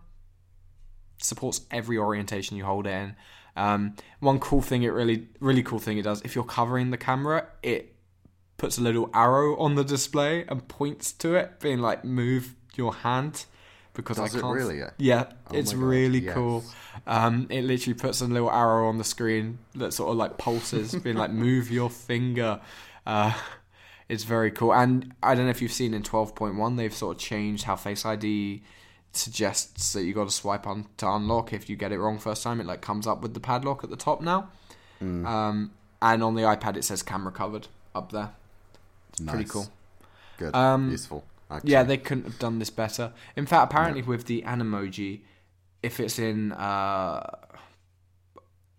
[SPEAKER 1] Supports every orientation you hold it in. Um, one cool thing, it really, really cool thing it does. If you're covering the camera, it puts a little arrow on the display and points to it, being like, "Move your hand." Because
[SPEAKER 2] Does
[SPEAKER 1] I can't.
[SPEAKER 2] really?
[SPEAKER 1] Yeah,
[SPEAKER 2] Oh
[SPEAKER 1] it's
[SPEAKER 2] God,
[SPEAKER 1] really
[SPEAKER 2] yes.
[SPEAKER 1] cool. Um, it literally puts a little arrow on the screen that sort of like pulses, being like, "Move your finger." Uh, it's very cool. And I don't know if you've seen in 12.1, they've sort of changed how Face ID suggests that you got to swipe on to unlock. If you get it wrong first time, it like comes up with the padlock at the top now.
[SPEAKER 2] Mm.
[SPEAKER 1] Um, and on the iPad, it says camera covered up there. Pretty
[SPEAKER 2] Nice.
[SPEAKER 1] cool.
[SPEAKER 2] Good,
[SPEAKER 1] Um,
[SPEAKER 2] useful. Actually.
[SPEAKER 1] Yeah, they couldn't have done this better. In fact, apparently with the Animoji, if it's in uh,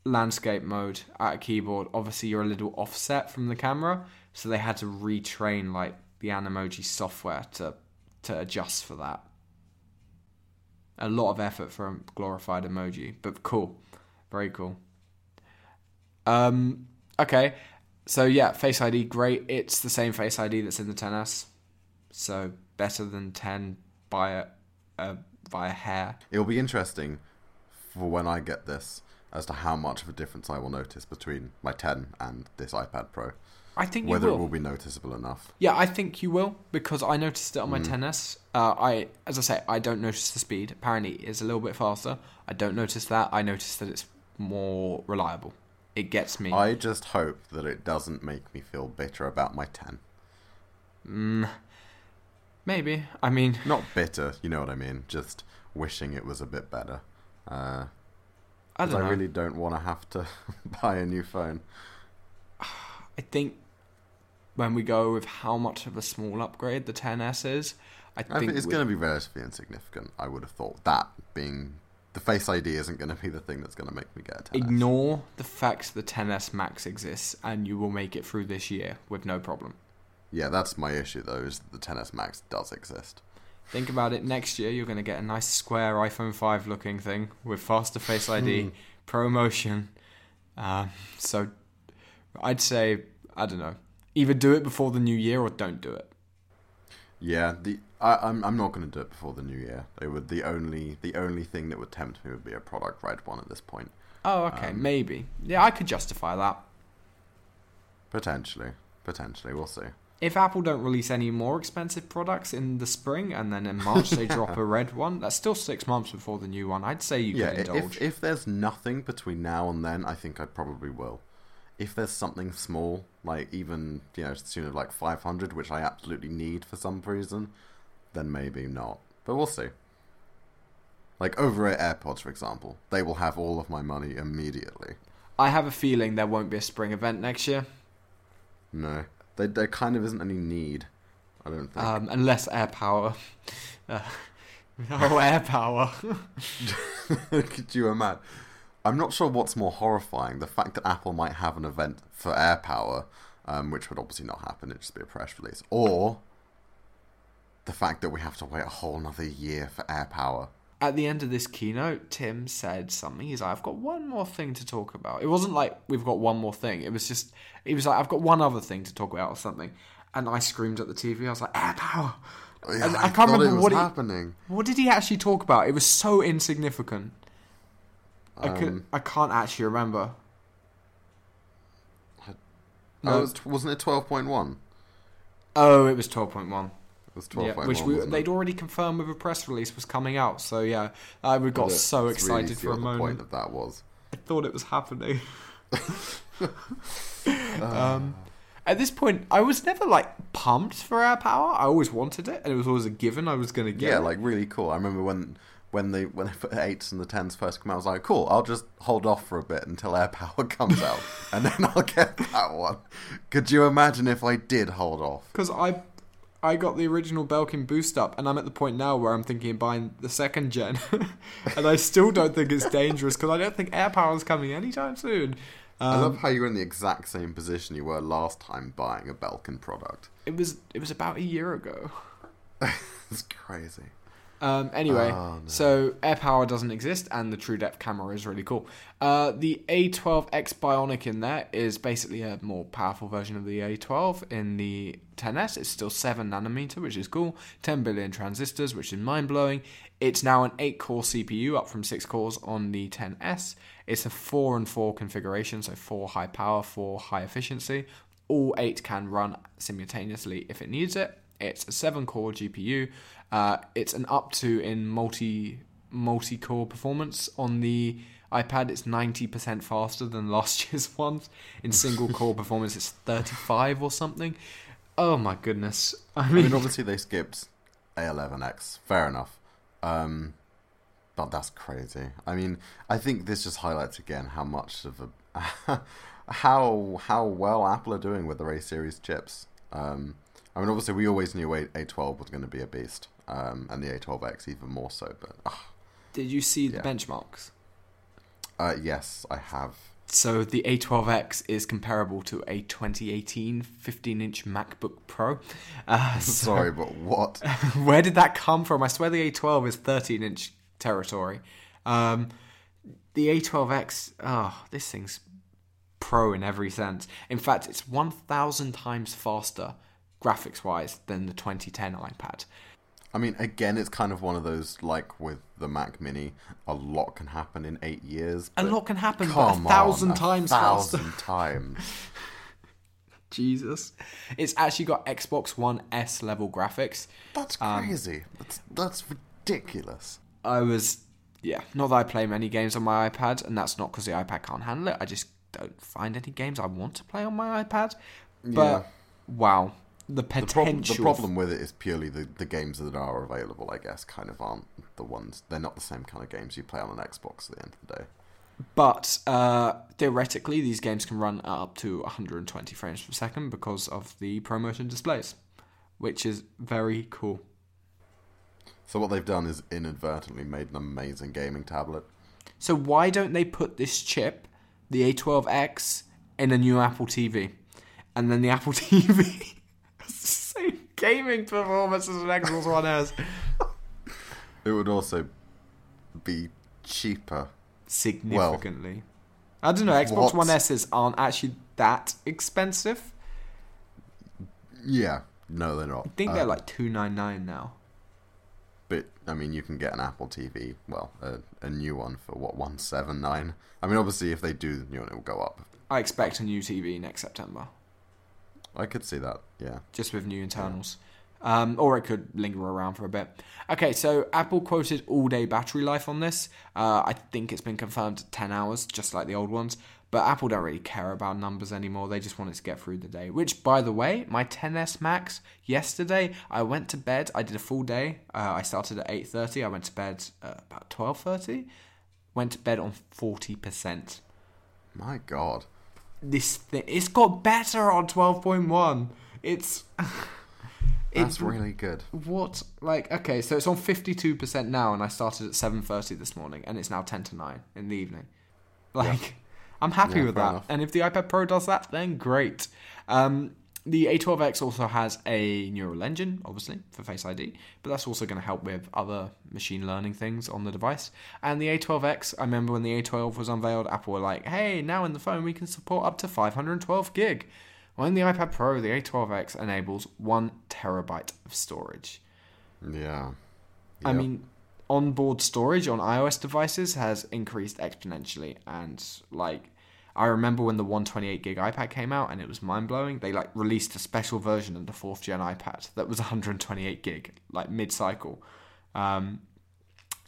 [SPEAKER 1] landscape mode at a keyboard, obviously you're a little offset from the camera, so they had to retrain like the Animoji software to to adjust for that. A lot of effort for a glorified emoji, but cool, very cool. Um, okay, so yeah, Face ID, great. It's the same Face ID that's in the 10s so better than 10 by a, a by a hair
[SPEAKER 2] It'll be interesting for when I get this as to how much of a difference I will notice between my 10 and this iPad Pro.
[SPEAKER 1] I think you
[SPEAKER 2] Whether
[SPEAKER 1] will.
[SPEAKER 2] it will be noticeable enough.
[SPEAKER 1] yeah i think you will because i noticed it on my
[SPEAKER 2] Mm.
[SPEAKER 1] 10s uh, i as i say i don't notice the speed apparently it's a little bit faster i don't notice that i notice that it's more reliable it gets me
[SPEAKER 2] I just hope that it doesn't make me feel bitter about my 10.
[SPEAKER 1] mm, maybe i mean
[SPEAKER 2] Not bitter, you know what I mean. Just wishing it was a bit better. Uh,
[SPEAKER 1] i
[SPEAKER 2] 'cause
[SPEAKER 1] don't know
[SPEAKER 2] I really don't want to have to buy a new phone.
[SPEAKER 1] I think when we go with how much of a small upgrade the 10s is i
[SPEAKER 2] I
[SPEAKER 1] think
[SPEAKER 2] think it's
[SPEAKER 1] we-
[SPEAKER 2] going to be relatively insignificant. I would have thought that being the Face ID isn't going to be the thing that's going to make me get a 10.
[SPEAKER 1] Ignore the fact the 10s Max exists, and you will make it through this year with no problem.
[SPEAKER 2] Yeah, that's my issue though. Is that the 10s Max does exist?
[SPEAKER 1] Think about it. Next year, you're going to get a nice square iPhone 5 looking thing with faster Face ID,
[SPEAKER 2] Hmm.
[SPEAKER 1] ProMotion. Um, so, I'd say I don't know. Either do it before the new year or don't do it.
[SPEAKER 2] Yeah, the I, I'm I'm not going to do it before the new year. It would the only the only thing that would tempt me would be a product red one at this point.
[SPEAKER 1] Oh, okay,
[SPEAKER 2] Um,
[SPEAKER 1] maybe. Yeah, I could justify that.
[SPEAKER 2] Potentially, potentially, we'll see.
[SPEAKER 1] If Apple don't release any more expensive products in the spring and then in March they drop a red one, that's still six months before the new one. I'd say you
[SPEAKER 2] yeah,
[SPEAKER 1] could indulge.
[SPEAKER 2] if if there's nothing between now and then, I think I probably will. If there's something small, like even you know, to the tune of like 500, which I absolutely need for some reason, then maybe not. But we'll see. Like over at AirPods, for example, they will have all of my money immediately.
[SPEAKER 1] I have a feeling there won't be a spring event next year,
[SPEAKER 2] No, there, there kind of isn't any need. I don't think.
[SPEAKER 1] um, unless AirPower. Uh, oh, AirPower.
[SPEAKER 2] Could you imagine? I'm not sure what's more horrifying: the fact that Apple might have an event for AirPower, um, which would obviously not happen; it'd just be a press release, or the fact that we have to wait a whole another year for AirPower.
[SPEAKER 1] at the end of this keynote, Tim said something. He's like, "I've got one more thing to talk about." It wasn't like we've got one more thing. It was just he was like, "I've got one other thing to talk about or something," and I screamed at the TV. I was like, "AirPower!"
[SPEAKER 2] Yeah,
[SPEAKER 1] I
[SPEAKER 2] I,
[SPEAKER 1] can't remember
[SPEAKER 2] it was
[SPEAKER 1] what he-
[SPEAKER 2] happening.
[SPEAKER 1] What did he actually talk about? It was so insignificant. I could.
[SPEAKER 2] Um,
[SPEAKER 1] I can't actually remember.
[SPEAKER 2] Oh,
[SPEAKER 1] No.
[SPEAKER 2] it was, wasn't it twelve point one?
[SPEAKER 1] Oh, it was twelve point one.
[SPEAKER 2] It was twelve
[SPEAKER 1] Yeah,
[SPEAKER 2] point one.
[SPEAKER 1] which we, they'd already confirmed with a press release was coming out. So yeah, I we got so excited for a
[SPEAKER 2] The point
[SPEAKER 1] moment.
[SPEAKER 2] of that was.
[SPEAKER 1] I thought it was happening. um, at this point, I was never like pumped for AirPower. I always wanted it, and it was always a given I was going to get.
[SPEAKER 2] Yeah,
[SPEAKER 1] it.
[SPEAKER 2] like really cool. I remember when when they when the eights and the tens first come out, I was like, cool. I'll just hold off for a bit until Air Power comes out, and then I'll get that one. Could you imagine if I did hold off?
[SPEAKER 1] because I. I got the original Belkin boost up, and I'm at the point now where I'm thinking of buying the second gen, and I still don't think it's dangerous because I don't think AirPower is coming anytime soon.
[SPEAKER 2] I
[SPEAKER 1] Um,
[SPEAKER 2] love how you're in the exact same position you were last time buying a Belkin product.
[SPEAKER 1] it was it was about a year ago.
[SPEAKER 2] it's crazy.
[SPEAKER 1] Um, anyway,
[SPEAKER 2] Oh, no.
[SPEAKER 1] so AirPower doesn't exist, and the TrueDepth camera is really cool. Uh, the A12X Bionic in there is basically a more powerful version of the A12 in the 10S. It's still 7 nanometer, which is cool. 10 billion transistors, which is mind blowing. It's now an 8 core CPU, up from 6 cores on the 10S. It's a 4 and 4 configuration, so 4 high power, 4 high efficiency. All 8 can run simultaneously if it needs it. It's a 7 core GPU. Uh, it's an up to in multi multi core performance on the iPad. It's 90% faster than last year's ones. In single core performance, it's 35 or something. Oh my goodness. I
[SPEAKER 2] I
[SPEAKER 1] mean,
[SPEAKER 2] mean, obviously they skipped A11X. Fair enough. Um, but that's crazy. I mean, I think this just highlights again how much of a how how well Apple are doing with their A series chips. Um, I mean, obviously we always knew A A12 was going to be a beast, um, and the A12X even more so. But ah,
[SPEAKER 1] did you see the benchmarks?
[SPEAKER 2] uh, yes, I have.
[SPEAKER 1] So the A12X is comparable to a 2018 15-inch MacBook Pro. Uh, so-
[SPEAKER 2] Sorry, but what?
[SPEAKER 1] Where did that come from? I swear the A12 is 13 inch territory. Um, the A12X, oh, this thing's pro in every sense. In fact, it's 1,000 times faster graphics wise than the 2010 iPad.
[SPEAKER 2] I mean, again, it's kind of one of those like with the Mac Mini, a lot can happen in eight years.
[SPEAKER 1] A lot can happen,
[SPEAKER 2] Come
[SPEAKER 1] a thousand
[SPEAKER 2] on, a
[SPEAKER 1] times faster.
[SPEAKER 2] thousand times.
[SPEAKER 1] Jesus. It's actually got Xbox One S level graphics.
[SPEAKER 2] That's
[SPEAKER 1] Um,
[SPEAKER 2] crazy. that's that's ridiculous.
[SPEAKER 1] I was, yeah, not that I play many games on my iPad, and that's not because the iPad can't handle it. I just don't find any games I want to play on my iPad. But
[SPEAKER 2] Yeah.
[SPEAKER 1] wow, the
[SPEAKER 2] The problem,
[SPEAKER 1] potential.
[SPEAKER 2] the problem with it is purely the, the games that are available. I guess kind of aren't the ones. They're not the same kind of games you play on an Xbox at the end of the day.
[SPEAKER 1] But uh, theoretically, these games can run up to 120 frames per second because of the ProMotion displays, which is very cool.
[SPEAKER 2] So what they've done is inadvertently made an amazing gaming tablet.
[SPEAKER 1] So why don't they put this chip, the A12X, in a new Apple TV, and then the Apple TV the same gaming performance as an Xbox One S?
[SPEAKER 2] It would also be cheaper.
[SPEAKER 1] Significantly. I don't know. Xbox
[SPEAKER 2] what-
[SPEAKER 1] One S's aren't actually that expensive.
[SPEAKER 2] Yeah, no, they're not.
[SPEAKER 1] I think
[SPEAKER 2] Uh,
[SPEAKER 1] they're like two nine nine now.
[SPEAKER 2] But I mean, you can get an Apple TV, well, a, a new one for what one seven nine. I mean, obviously, if they do, the new one, it will go up.
[SPEAKER 1] I expect a new TV next September,
[SPEAKER 2] I could see that. Yeah.
[SPEAKER 1] just with new internals. Um, or it could linger around for a bit. Okay, so Apple quoted all day battery life on this. Uh, I think it's been confirmed 10 hours, just like the old ones. But Apple don't really care about numbers anymore. They just want it to get through the day. Which, by the way, my 10s Max yesterday, I went to bed. I did a full day. Uh, I started at 8:30. I went to bed uh, about 12:30. Went to bed on 40%.
[SPEAKER 2] My God.
[SPEAKER 1] This thing, it's got better on 12.1. It's.
[SPEAKER 2] That's
[SPEAKER 1] it's
[SPEAKER 2] really good.
[SPEAKER 1] what like okay so it's on 52% now and i started at 7.30 this morning and it's now 10 to 9 in the evening like i'm happy
[SPEAKER 2] Yeah,
[SPEAKER 1] with that
[SPEAKER 2] enough.
[SPEAKER 1] and if the ipad pro does that then great um, the A12X also has a neural engine, obviously, for Face ID, but that's also going to help with other machine learning things on the device. And the A12X, I remember when the A12 was unveiled, Apple were like, hey, now in the phone we can support up to 512 gig. Well, in the iPad Pro, the A12X enables one terabyte of storage.
[SPEAKER 2] Yeah.
[SPEAKER 1] I mean, onboard storage on iOS devices has increased exponentially, and like, I remember when the 128 gig iPad came out, and it was mind blowing. They like released a special version of the fourth gen iPad that was 128 gig, like mid cycle, um,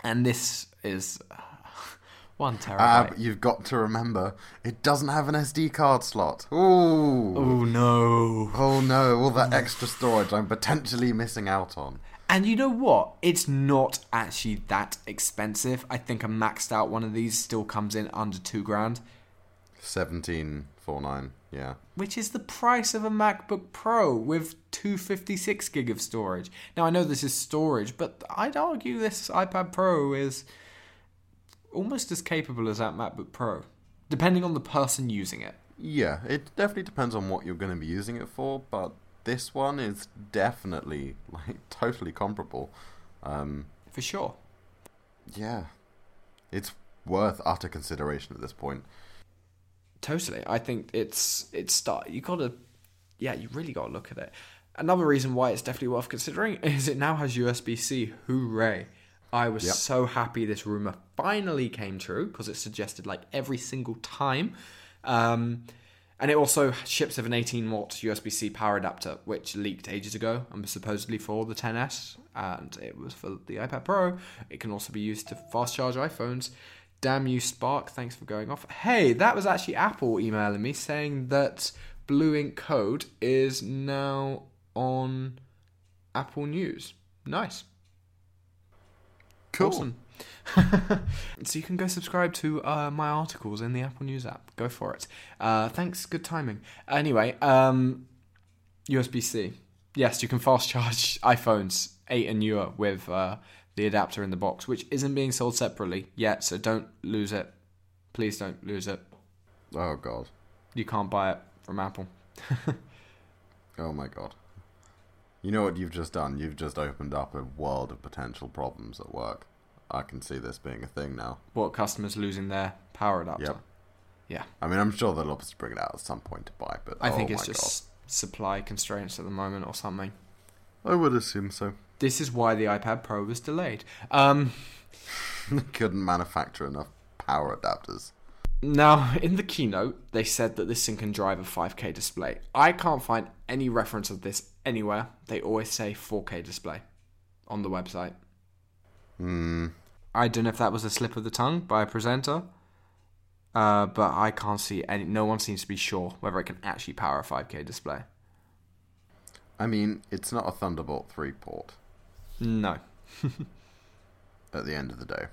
[SPEAKER 1] and this is uh, one
[SPEAKER 2] Uh,
[SPEAKER 1] terabyte.
[SPEAKER 2] but you've got to remember, it doesn't have an SD card slot. Ooh.
[SPEAKER 1] oh no!
[SPEAKER 2] Oh no, all that extra storage I'm potentially missing out on.
[SPEAKER 1] And you know what? It's not actually that expensive. I think a maxed out one of these still comes in under two grand.
[SPEAKER 2] 1749, yeah.
[SPEAKER 1] which is the price of a MacBook Pro with 256 gig of storage. Now I know this is storage, but I'd argue this iPad Pro is almost as capable as that MacBook Pro, depending on the person using it.
[SPEAKER 2] Yeah, it definitely depends on what you're going to be using it for, but this one is definitely like totally comparable. Um,
[SPEAKER 1] For sure.
[SPEAKER 2] yeah, it's worth utter consideration at this point.
[SPEAKER 1] Totally. I think it's it's start you gotta yeah, you really gotta look at it. Another reason why it's definitely worth considering is it now has USB C. Hooray. I was
[SPEAKER 2] Yep.
[SPEAKER 1] so happy this rumor finally came true because it suggested like every single time. Um, and it also ships with an 18 watt USB C power adapter, which leaked ages ago and was supposedly for the 10s, and it was for the iPad Pro. It can also be used to fast charge iPhones. Damn you, Spark! Thanks for going off. Hey, that was actually Apple emailing me saying that Blue Ink Code is now on Apple News. Nice.
[SPEAKER 2] Cool.
[SPEAKER 1] Awesome. so you can go subscribe to uh, my articles in the Apple News app. Go for it. Uh, thanks. Good timing. Anyway, um, USB C. Yes, you can fast charge iPhones 8 and newer with uh, the adapter in the box, which isn't being sold separately yet. So don't lose it. Please don't lose it.
[SPEAKER 2] Oh god.
[SPEAKER 1] You can't buy it from Apple.
[SPEAKER 2] Oh my god. You know what you've just done? You've just opened up a world of potential problems at work. I can see this being a thing now.
[SPEAKER 1] What customers losing their power adapter?
[SPEAKER 2] Yep.
[SPEAKER 1] Yeah.
[SPEAKER 2] I mean, I'm sure they'll obviously bring it out at some point to buy, but
[SPEAKER 1] I
[SPEAKER 2] oh
[SPEAKER 1] think it's just supply constraints at the moment or something.
[SPEAKER 2] I would assume so.
[SPEAKER 1] This is why the iPad Pro was delayed. Um,
[SPEAKER 2] couldn't manufacture enough power adapters.
[SPEAKER 1] now, in the keynote, they said that this thing can drive a 5K display. I can't find any reference of this anywhere. They always say 4K display on the website.
[SPEAKER 2] Hmm.
[SPEAKER 1] I don't know if that was a slip of the tongue by a presenter, uh, but I can't see any. No one seems to be sure whether it can actually power a 5K display.
[SPEAKER 2] I mean, it's not a Thunderbolt 3 port
[SPEAKER 1] No,
[SPEAKER 2] at the end of the day,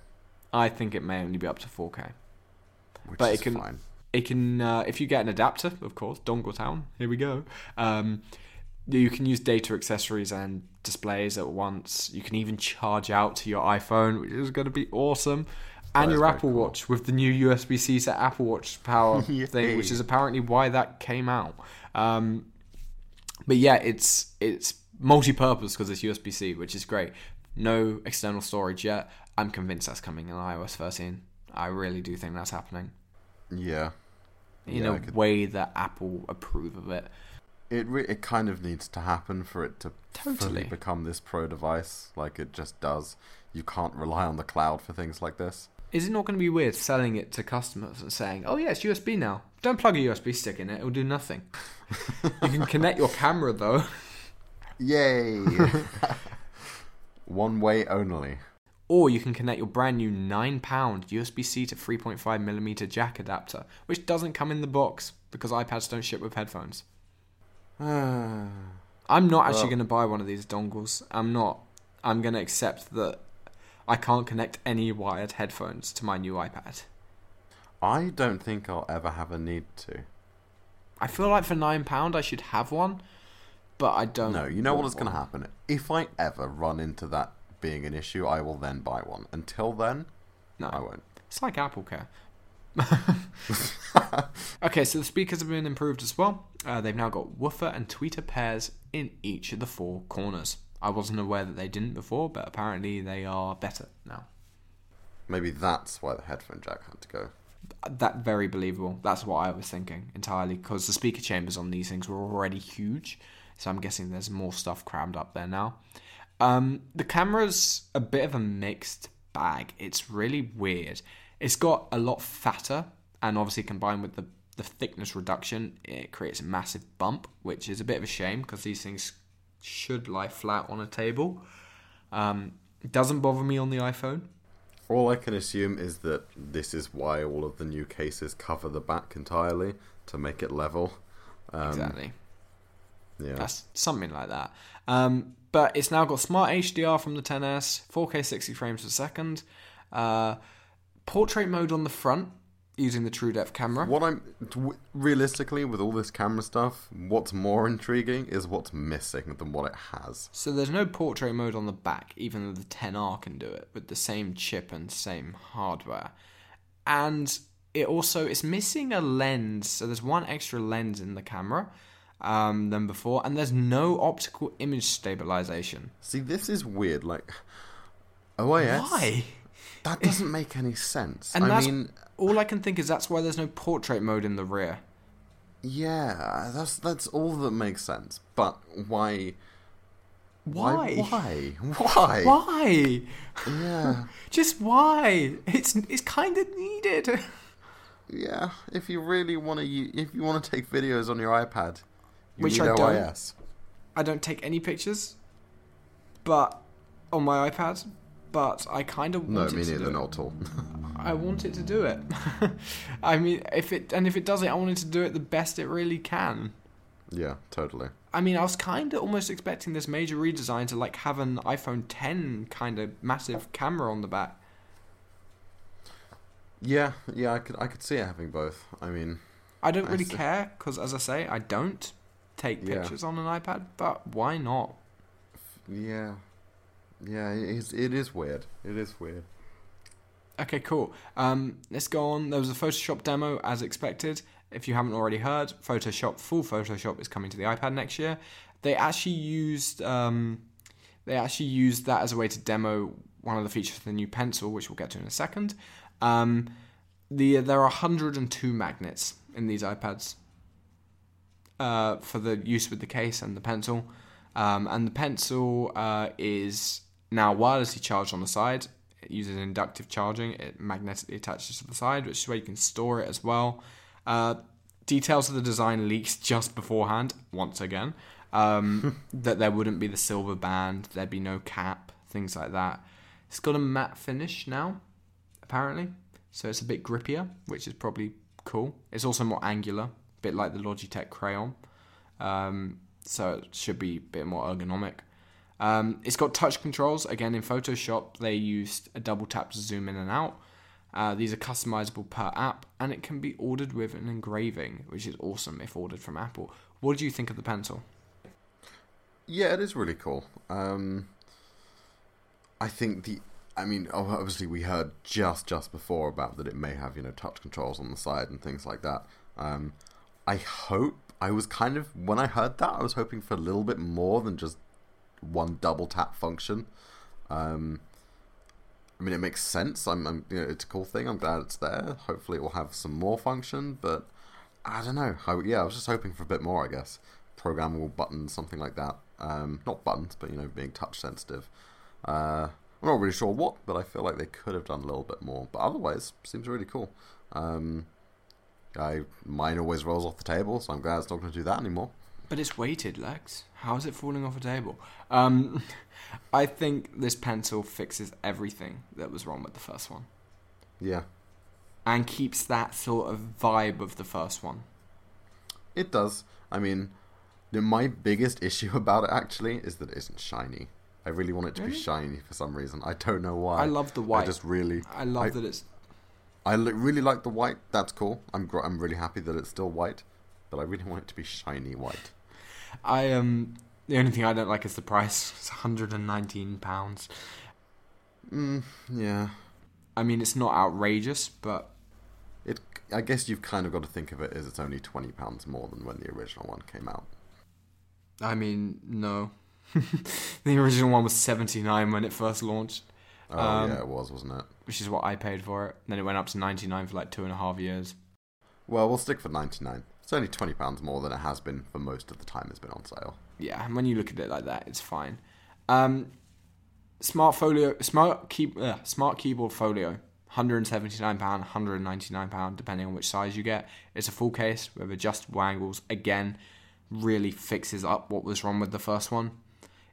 [SPEAKER 1] I think it may only be up to 4K.
[SPEAKER 2] which
[SPEAKER 1] But
[SPEAKER 2] is
[SPEAKER 1] it can-
[SPEAKER 2] fine.
[SPEAKER 1] it can uh, if you get an adapter of course dongle town here we go um, you can use data accessories and displays at once you can even charge out to your iphone which is going to be awesome and your apple
[SPEAKER 2] cool.
[SPEAKER 1] watch with the new usb-c to apple watch power thing which is apparently why that came out um, but yeah it's it's multi-purpose because it's usb-c which is great no external storage yet i'm convinced that's coming in ios 13 i really do think that's happening
[SPEAKER 2] Yeah.
[SPEAKER 1] in
[SPEAKER 2] Yeah,
[SPEAKER 1] a
[SPEAKER 2] could-
[SPEAKER 1] way that Apple approve of it.
[SPEAKER 2] It re- it kind of needs to happen for it to
[SPEAKER 1] Totally.
[SPEAKER 2] become this pro device, like it just does. You can't rely on the cloud for things like this.
[SPEAKER 1] Is it not going to be weird selling it to customers and saying, "Oh yeah, it's USB now. Don't plug a USB stick in it; it'll do nothing." you can connect your camera though.
[SPEAKER 2] Yay! One way only.
[SPEAKER 1] Or you can connect your brand new £9 USB C to 3.5mm jack adapter, which doesn't come in the box because iPads don't ship with headphones.
[SPEAKER 2] Ah.
[SPEAKER 1] I'm not actually
[SPEAKER 2] Well-
[SPEAKER 1] going to buy one of these dongles. I'm not. I'm going to accept that I can't connect any wired headphones to my new iPad.
[SPEAKER 2] I don't think I'll ever have a need to.
[SPEAKER 1] I feel like for £9 I should have one, but I don't.
[SPEAKER 2] No, you know what is going to happen? If I ever run into that being an issue, I will then buy one. Until then,
[SPEAKER 1] No.
[SPEAKER 2] I won't.
[SPEAKER 1] It's like AppleCare. Okay, so the speakers have been improved as well. Uh, they've now got woofer and tweeter pairs in each of the four corners. I wasn't aware that they didn't before, but apparently they are better now.
[SPEAKER 2] Maybe that's why the headphone jack had to go.
[SPEAKER 1] That very believable. That's what I was thinking entirely because the speaker chambers on these things were already huge, so I'm guessing there's more stuff crammed up there now. Um, the camera's a bit of a mixed bag. It's really weird. It's got a lot fatter, and obviously combined with the the thickness reduction, it creates a massive bump, which is a bit of a shame because these things should lie flat on a table. Um, it doesn't bother me on the iPhone.
[SPEAKER 2] All I can assume is that this is why all of the new cases cover the back entirely to make it level. Um,
[SPEAKER 1] exactly.
[SPEAKER 2] Yeah.
[SPEAKER 1] That's something like that. Um, but it's now got smart HDR from the 10s, 4K 60 frames per second, uh, portrait mode on the front using the TrueDepth camera.
[SPEAKER 2] What I'm realistically with all this camera stuff, what's more intriguing is what's missing than what it has.
[SPEAKER 1] So there's no portrait mode on the back, even though the 10R can do it with the same chip and same hardware. And it also it's missing a lens, so there's one extra lens in the camera um, than before, and there's no optical image stabilization.
[SPEAKER 2] See, this is weird. Like OIS,
[SPEAKER 1] Why?
[SPEAKER 2] that doesn't make any sense.
[SPEAKER 1] And
[SPEAKER 2] I
[SPEAKER 1] that's
[SPEAKER 2] mean,
[SPEAKER 1] all I can think is that's why there's no portrait mode in the rear.
[SPEAKER 2] yeah, that's that's all that makes sense. But why?
[SPEAKER 1] Why?
[SPEAKER 2] Why? Why?
[SPEAKER 1] Why?
[SPEAKER 2] Yeah,
[SPEAKER 1] Just why? It's it's kind of needed.
[SPEAKER 2] yeah. If you really want to, if you want to take videos on your iPad, you
[SPEAKER 1] Which I don't.
[SPEAKER 2] OIS.
[SPEAKER 1] I don't take any pictures, but on my iPad. But I kind of
[SPEAKER 2] No, me neither. Not at all.
[SPEAKER 1] I want it to do it. I mean, if it and if it does it, I want it to do it the best it really can.
[SPEAKER 2] yeah, totally.
[SPEAKER 1] I mean, I was kind of almost expecting this major redesign to like have an iPhone 10 kind of massive camera on the back.
[SPEAKER 2] Yeah, yeah. I could, I could see it having both. I mean,
[SPEAKER 1] I don't really care because, as I say, I don't take
[SPEAKER 2] Yeah.
[SPEAKER 1] pictures on an iPad. But why not?
[SPEAKER 2] yeah, yeah. It is, it is weird. It is weird.
[SPEAKER 1] Okay, cool. Um, let's go on. There was a Photoshop demo as expected. If you haven't already heard, Photoshop full Photoshop is coming to the iPad next year. They actually used um, they actually used that as a way to demo one of the features of the new pencil, which we'll get to in a second. Um, the there are 102 magnets in these iPads uh, for the use with the case and the pencil. Um, and the pencil uh, is now wirelessly charged on the side. It uses inductive charging. It magnetically attaches to the side, which is where you can store it as well. Uh, details of the design leaks just beforehand, once again. Um, that there wouldn't be the silver band, there'd be no cap, things like that. It's got a matte finish now, apparently. So it's a bit grippier, which is probably cool. It's also more angular, bit like the Logitech Crayon. Um, so it should be a bit more ergonomic. Um, it's got touch controls. Again, in Photoshop, they used a double tap to zoom in and out. Uh, these are customizable per app, and it can be ordered with an engraving, which is awesome if ordered from Apple. What do you think of the pencil?
[SPEAKER 2] Yeah, it is really cool. Um, I think the. I mean, obviously, we heard just just before about that it may have you know touch controls on the side and things like that. Um, I hope. I was kind of when I heard that, I was hoping for a little bit more than just one double tap function. Um, I mean, it makes sense. I'm, I'm, you know, it's a cool thing. I'm glad it's there. Hopefully, it will have some more function, but I don't know. I, yeah, I was just hoping for a bit more. I guess programmable buttons, something like that. Um, not buttons, but you know, being touch sensitive. Uh, I'm not really sure what, but I feel like they could have done a little bit more. But otherwise, seems really cool. Um, I mine always rolls off the table, so I'm glad it's not going to do that anymore.
[SPEAKER 1] But it's weighted, Lex. How is it falling off a table? Um, I think this pencil fixes everything that was wrong with the first one
[SPEAKER 2] Yeah,
[SPEAKER 1] and keeps that sort of vibe of the first one.
[SPEAKER 2] it does. I mean, the- my biggest issue about it actually is that it isn't shiny. I really want it to be shiny for some reason. I don't know why.
[SPEAKER 1] I love the white.
[SPEAKER 2] I just really,
[SPEAKER 1] I love
[SPEAKER 2] I-
[SPEAKER 1] that it's
[SPEAKER 2] I really like the white. That's cool. I'm gr- I'm really happy that it's still white, but I really want it to be shiny white.
[SPEAKER 1] I um the only thing I don't like is the price. It's 119 pounds.
[SPEAKER 2] Mm, yeah,
[SPEAKER 1] I mean, it's not outrageous, but
[SPEAKER 2] it. I guess you've kind of got to think of it as it's only twenty pounds more than when the original one came out.
[SPEAKER 1] I mean, no. the original one was 79 when it first launched,
[SPEAKER 2] Oh
[SPEAKER 1] Um,
[SPEAKER 2] yeah, it was, wasn't it?
[SPEAKER 1] Which is what I paid for it. And Then it went up to 99 for like two and a half years.
[SPEAKER 2] Well, we'll stick for ninety nine. It's only twenty pounds more than it has been for most of the time it's been on sale.
[SPEAKER 1] Yeah, and when you look at it like that, it's fine. Um, smart folio, smart key, uh, smart keyboard folio, 179 pound, 199 pound, depending on which size you get. It's a full case with adjustable angles. Again, really fixes up what was wrong with the first one.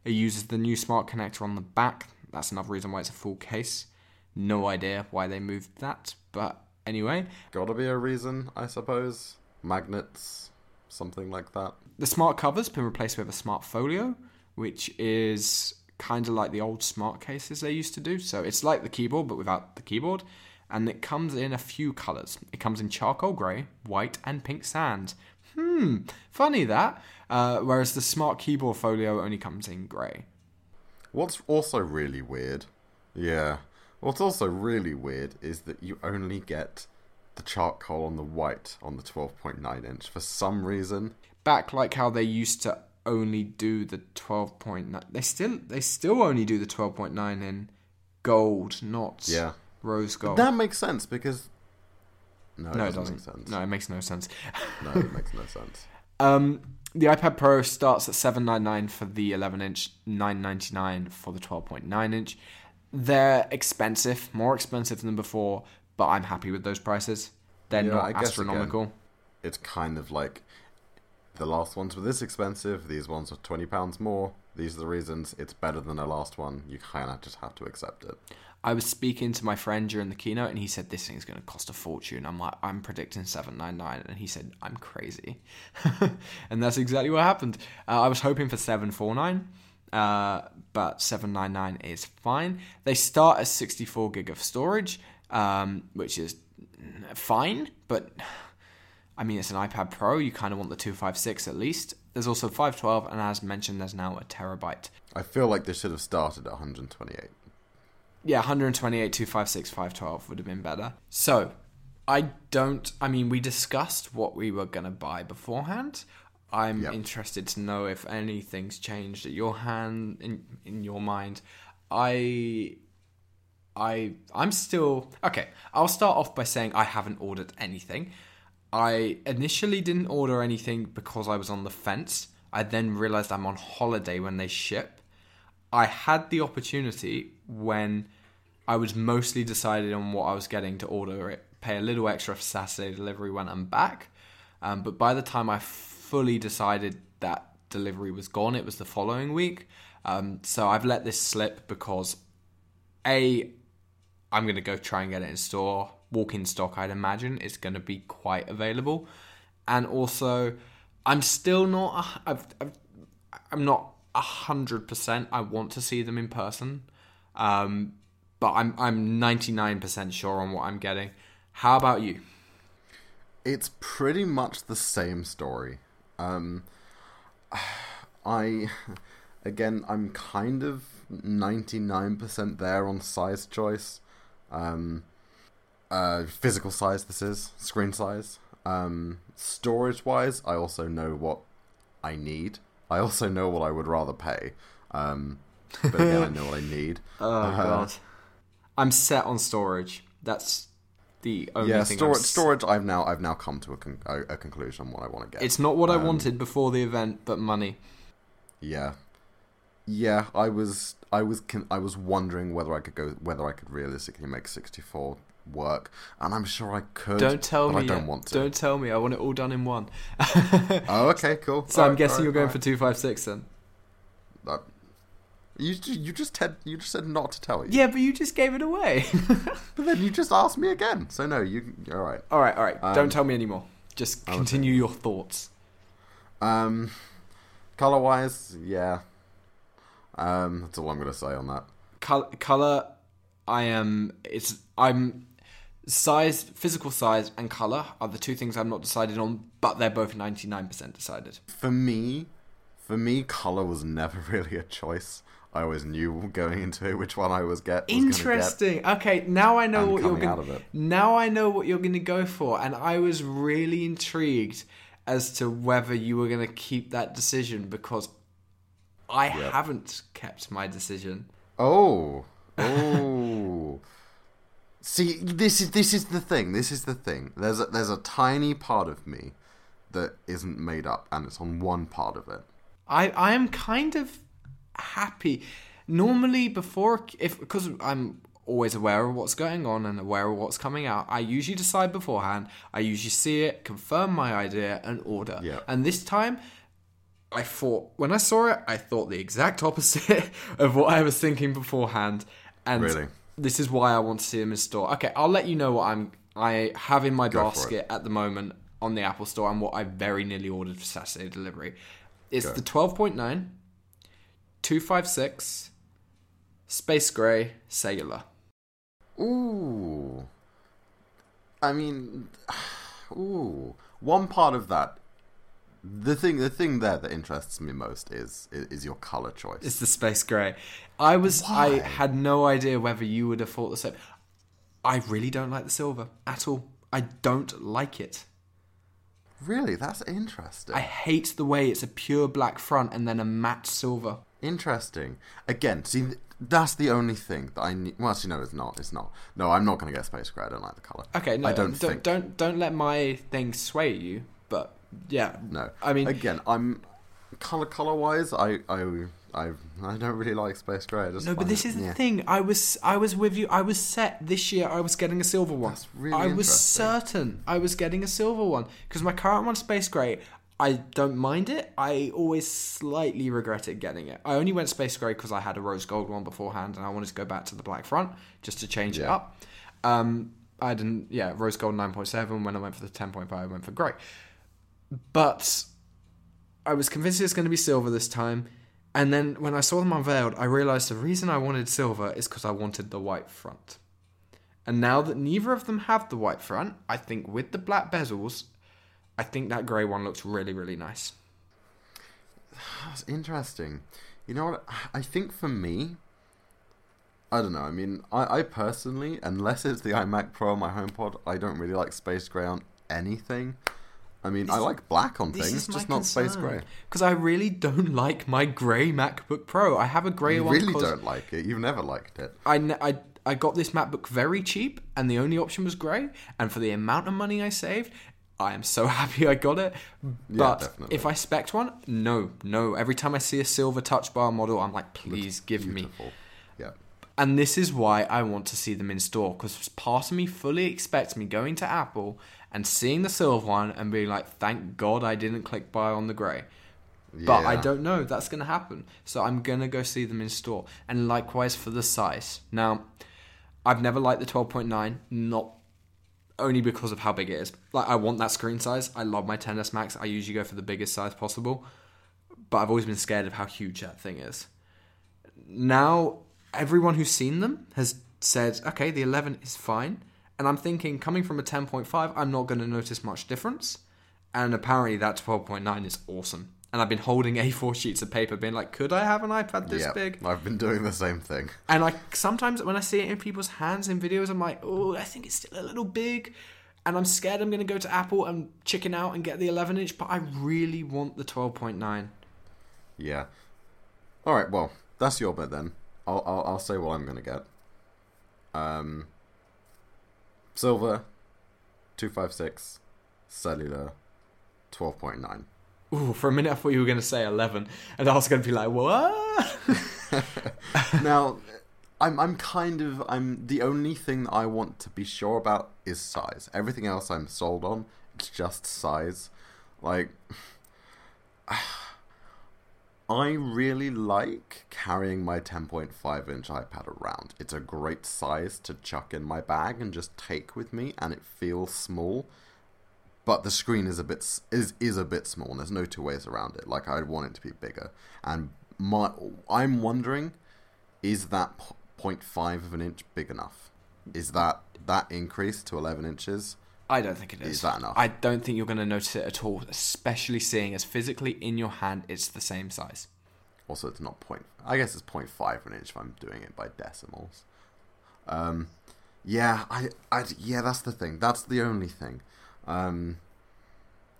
[SPEAKER 1] It uses the new smart connector on the back. That's another reason why it's a full case. No idea why they moved that, but anyway,
[SPEAKER 2] Gotta be a reason, I suppose. Magnets, something like that.
[SPEAKER 1] the smart cover's been replaced with a smart folio, which is kind of like the old smart cases they used to do. So it's like the keyboard, but without the keyboard. And it comes in a few colors. It comes in charcoal grey, white, and pink sand. Hmm, funny that. Uh, whereas the smart keyboard folio only comes in grey.
[SPEAKER 2] What's also really weird, yeah. What's also really weird is that you only get the charcoal on the white on the 12.9 inch for some reason.
[SPEAKER 1] Back like how they used to only do the 12.9. They still they still only do the 12.9 in gold, not
[SPEAKER 2] Yeah.
[SPEAKER 1] rose gold.
[SPEAKER 2] That makes sense because. No, it
[SPEAKER 1] no, it
[SPEAKER 2] doesn't,
[SPEAKER 1] doesn't.
[SPEAKER 2] make sense.
[SPEAKER 1] No, it makes no sense.
[SPEAKER 2] No, it makes no sense.
[SPEAKER 1] Um, the iPad Pro starts at seven nine nine for the eleven inch, nine ninety nine for the twelve point nine inch. They're expensive, more expensive than before, but I'm happy with those prices. They're
[SPEAKER 2] Yeah,
[SPEAKER 1] not
[SPEAKER 2] I guess
[SPEAKER 1] astronomical.
[SPEAKER 2] It's kind of like the last ones were this expensive, these ones are £20 more. These are the reasons it's better than the last one. You kind of just have to accept it.
[SPEAKER 1] I was speaking to my friend during the keynote, and he said this thing's going to cost a fortune. I'm like, I'm predicting seven nine nine, and he said I'm crazy, and that's exactly what happened. Uh, I was hoping for seven four nine, uh, but seven nine nine is fine. They start at 64 gig of storage, um, which is fine, but I mean it's an iPad Pro. You kind of want the 256 at least. There's also 512, and as mentioned, there's now a terabyte.
[SPEAKER 2] I feel like they should have started at 128.
[SPEAKER 1] Yeah, 128, 256, 512 would have been better. So, I don't. I mean, we discussed what we were going to buy beforehand. I'm
[SPEAKER 2] Yep.
[SPEAKER 1] interested to know if anything's changed at your hand, in, in your mind. I. I I'm still okay. I'll start off by saying I haven't ordered anything. I initially didn't order anything because I was on the fence. I then realized I'm on holiday when they ship. I had the opportunity when I was mostly decided on what I was getting to order it, pay a little extra for Saturday delivery when I'm back. Um, but by the time I fully decided that delivery was gone, it was the following week. Um, so I've let this slip because A, I'm going to go try and get it in store. Walk in stock, I'd imagine, is going to be quite available. And also, I'm still not. I've, I've, I'm not a hundred percent. I want to see them in person, um, but I'm I'm 99 percent sure on what I'm getting. How about you?
[SPEAKER 2] It's pretty much the same story. Um, I, again, I'm kind of 99% there on size choice. Um, uh, physical size, this is, screen size. Um, storage wise, I also know what I need. I also know what I would rather pay. Um, but again, I know what I need.
[SPEAKER 1] Oh god, I'm set on storage. That's the only
[SPEAKER 2] yeah,
[SPEAKER 1] thing.
[SPEAKER 2] storage.
[SPEAKER 1] I'm s-
[SPEAKER 2] Storage. I've now. I've now come to a, con- a, a conclusion on what I want to get.
[SPEAKER 1] It's not what I
[SPEAKER 2] Um,
[SPEAKER 1] wanted before the event, but money.
[SPEAKER 2] Yeah, yeah. I was, I was, con- I was wondering whether I could go, whether I could realistically make sixty-four work, and I'm sure I could.
[SPEAKER 1] Don't tell me.
[SPEAKER 2] I don't
[SPEAKER 1] yet.
[SPEAKER 2] want to.
[SPEAKER 1] Don't tell me. I want it all done in one.
[SPEAKER 2] Oh, okay, cool.
[SPEAKER 1] So I'm
[SPEAKER 2] Alright,
[SPEAKER 1] guessing you're
[SPEAKER 2] alright,
[SPEAKER 1] going for two five six then.
[SPEAKER 2] Uh, you, you just had, you just said not to tell you.
[SPEAKER 1] Yeah, but you just gave it away.
[SPEAKER 2] But then you just asked me again. So no, you. All right.
[SPEAKER 1] all right, all right.
[SPEAKER 2] Um,
[SPEAKER 1] Don't tell me anymore. Just continue your thoughts.
[SPEAKER 2] Um, color wise, yeah. Um, that's all I'm gonna say on that.
[SPEAKER 1] Color, color. I am. It's. I'm. Size, physical size, and color are the two things I'm not decided on, but they're both 99% decided.
[SPEAKER 2] For me, for me, color was never really a choice. I always knew going into it which one I was get. Was gonna get.
[SPEAKER 1] Interesting. Okay, now I know what you're going.
[SPEAKER 2] of it.
[SPEAKER 1] Now I know what you're going to go for, and I was really intrigued as to whether you were going to keep that decision because I haven't kept my decision.
[SPEAKER 2] Oh, oh. See, this is this is the thing. This is the thing. There's a, there's a tiny part of me that isn't made up, and it's on one part of it.
[SPEAKER 1] I I am kind of happy. Normally, before if because I'm always aware of what's going on and aware of what's coming out, I usually decide beforehand. I usually see it, confirm my idea, and order.
[SPEAKER 2] Yeah.
[SPEAKER 1] And this time, I thought when I saw it, I thought the exact opposite of what I was thinking beforehand. And
[SPEAKER 2] Really?
[SPEAKER 1] this is why I want to see them in store. Okay, I'll let you know what I'm I have in my
[SPEAKER 2] Go
[SPEAKER 1] basket at the moment on the Apple Store and what I very nearly ordered for Saturday delivery. It's
[SPEAKER 2] Go.
[SPEAKER 1] the 12.9, 256, Space Gray, Cellular.
[SPEAKER 2] Ooh. I mean, ooh. One part of that, the thing, the thing there that interests me most is is, your color choice.
[SPEAKER 1] It's the Space Gray. I was I had no idea whether you would have thought the same. I really don't like the silver at all. I don't like it.
[SPEAKER 2] really, that's interesting.
[SPEAKER 1] I hate the way it's a pure black front and then a matte silver.
[SPEAKER 2] Interesting. Again, see, that's the only thing that I need. Well, actually, no, it's not. It's not. No, I'm not going to get Space Gray. I don't like the color.
[SPEAKER 1] Okay, no,
[SPEAKER 2] I don't
[SPEAKER 1] don't
[SPEAKER 2] think.
[SPEAKER 1] don't don't let my thing sway you. But yeah,
[SPEAKER 2] No,
[SPEAKER 1] I mean,
[SPEAKER 2] again, I'm color color wise. I I I I don't really like Space Gray.
[SPEAKER 1] No, but this
[SPEAKER 2] it-
[SPEAKER 1] is the
[SPEAKER 2] yeah.
[SPEAKER 1] thing. I was I was with you. I was set this year. I was getting a silver one.
[SPEAKER 2] That's really
[SPEAKER 1] I was certain I was getting a silver one because my current one's space gray. I don't mind it. I always slightly regretted getting it. I only went space gray because I had a rose gold one beforehand, and I wanted to go back to the black front just to change it up. Um, I didn't. Yeah, rose gold nine point seven. When I went for the ten point five, I went for gray. But I was convinced it was going to be silver this time. And then when I saw them unveiled, I realized the reason I wanted silver is because I wanted the white front. And now that neither of them have the white front, I think with the black bezels, I think that grey one looks really, really nice.
[SPEAKER 2] That's interesting. You know what? I think for me, I don't know. I mean, I, I personally, unless it's the iMac Pro on my HomePod, I don't really like Space Gray on anything. I mean, I like black on things, just not Space Gray.
[SPEAKER 1] Because I really don't like my grey MacBook Pro. I have a grey
[SPEAKER 2] You
[SPEAKER 1] one.
[SPEAKER 2] really
[SPEAKER 1] 'cause
[SPEAKER 2] don't like it. You've never liked it.
[SPEAKER 1] I, I, I got this MacBook very cheap, and the only option was grey. And for the amount of money I saved, I am so happy I got it. But if I spec one, no, no. Every time I see a silver touch bar model, I'm like, please give me.
[SPEAKER 2] Beautiful. Yeah.
[SPEAKER 1] And this is why I want to see them in store because part of me fully expects me going to Apple and seeing the silver one and being like, thank God I didn't click buy on the grey. But I don't know that's going to happen. So I'm going to go see them in store. And likewise for the size. Now, I've never liked the 12.9, not only because of how big it is. Like, I want that screen size. I love my 10s Max. I usually go for the biggest size possible. But I've always been scared of how huge that thing is. Now, everyone who's seen them has said, okay, the 11 is fine. And I'm thinking, coming from a 10.5, I'm not going to notice much difference. And apparently, that 12.9 is awesome. And I've been holding A4 sheets of paper, being like, could I have an iPad this
[SPEAKER 2] yeah.
[SPEAKER 1] big?
[SPEAKER 2] I've been doing the same thing.
[SPEAKER 1] And I sometimes when I see it in people's hands in videos, I'm like, oh, I think it's still a little big. And I'm scared I'm going to go to Apple and chicken out and get the 11 inch, but I really want the 12.9.
[SPEAKER 2] Yeah. All right. Well, that's your bit then. I'll I'll, I'll say what I'm gonna get. Um. Silver, two five six, cellular, twelve point nine.
[SPEAKER 1] Ooh, for a minute I thought you were going to say 11, and I was going to be like, what?
[SPEAKER 2] now, I'm I'm kind of I'm the only thing that I want to be sure about is size. Everything else I'm sold on. It's just size. Like I really like carrying my 10.5 inch iPad around. It's a great size to chuck in my bag and just take with me, and it feels small. But the screen is a bit is is a bit small. And there's no two ways around it. Like I'd want it to be bigger. And my I'm wondering, is that p- 0.5 of an inch big enough? Is that that increase to 11 inches?
[SPEAKER 1] I don't think it is.
[SPEAKER 2] Is that enough?
[SPEAKER 1] I don't think you're going to notice it at all, especially seeing as physically in your hand it's the same size.
[SPEAKER 2] Also, it's not point. I guess it's 0.5 of an inch if I'm doing it by decimals. Um, yeah, I, I, yeah, that's the thing. That's the only thing. Um,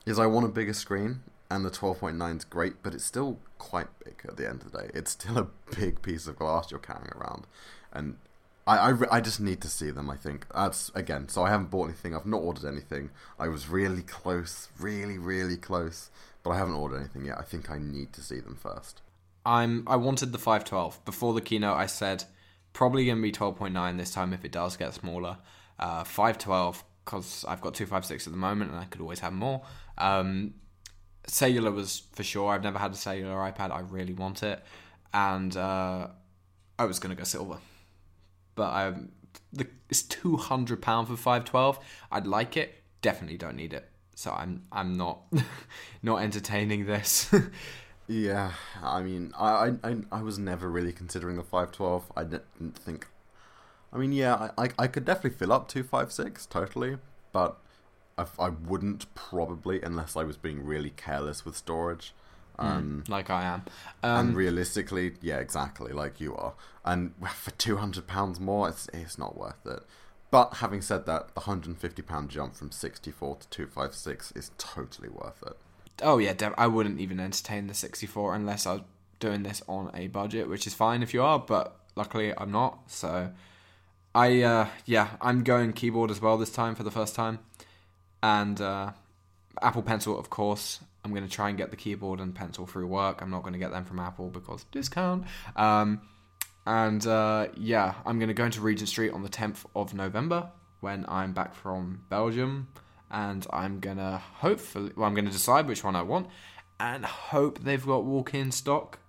[SPEAKER 2] is I want a bigger screen, and the 12.9 is great, but it's still quite big at the end of the day. It's still a big piece of glass you're carrying around, and I, I, re- I just need to see them. I think that's again. So I haven't bought anything. I've not ordered anything. I was really close, really, really close, but I haven't ordered anything yet. I think I need to see them first.
[SPEAKER 1] I'm I wanted the 512 before the keynote. I said probably gonna be 12.9 this time if it does get smaller. Uh, 512 because I've got 256 at the moment and I could always have more. Um, cellular was for sure. I've never had a cellular iPad. I really want it, and uh, I was gonna go silver, but I the it's 200 pound for 512. I'd like it. Definitely don't need it. So I'm I'm not not entertaining this.
[SPEAKER 2] Yeah, I mean, I, I, I was never really considering the 512. I didn't think. I mean, yeah, I, I, I could definitely fill up 256, totally, but I, I wouldn't probably unless I was being really careless with storage. Um,
[SPEAKER 1] like I am.
[SPEAKER 2] and
[SPEAKER 1] Um,
[SPEAKER 2] realistically, yeah, exactly, like you are. And for £200 more, it's, it's not worth it. But having said that, the £150 jump from 64 to 256 is totally worth it.
[SPEAKER 1] oh yeah, I wouldn't even entertain the 64 unless I was doing this on a budget, which is fine if you are, but luckily I'm not. So I uh, yeah, I'm going keyboard as well this time for the first time, and uh, Apple Pencil, of course. I'm going to try and get the keyboard and pencil through work. I'm not going to get them from Apple because discount. Um, and uh, yeah, I'm going to go into Regent Street on the 10th of November when I'm back from Belgium. And I'm going to hopefully, well, I'm going to decide which one I want and hope they've got walk in stock.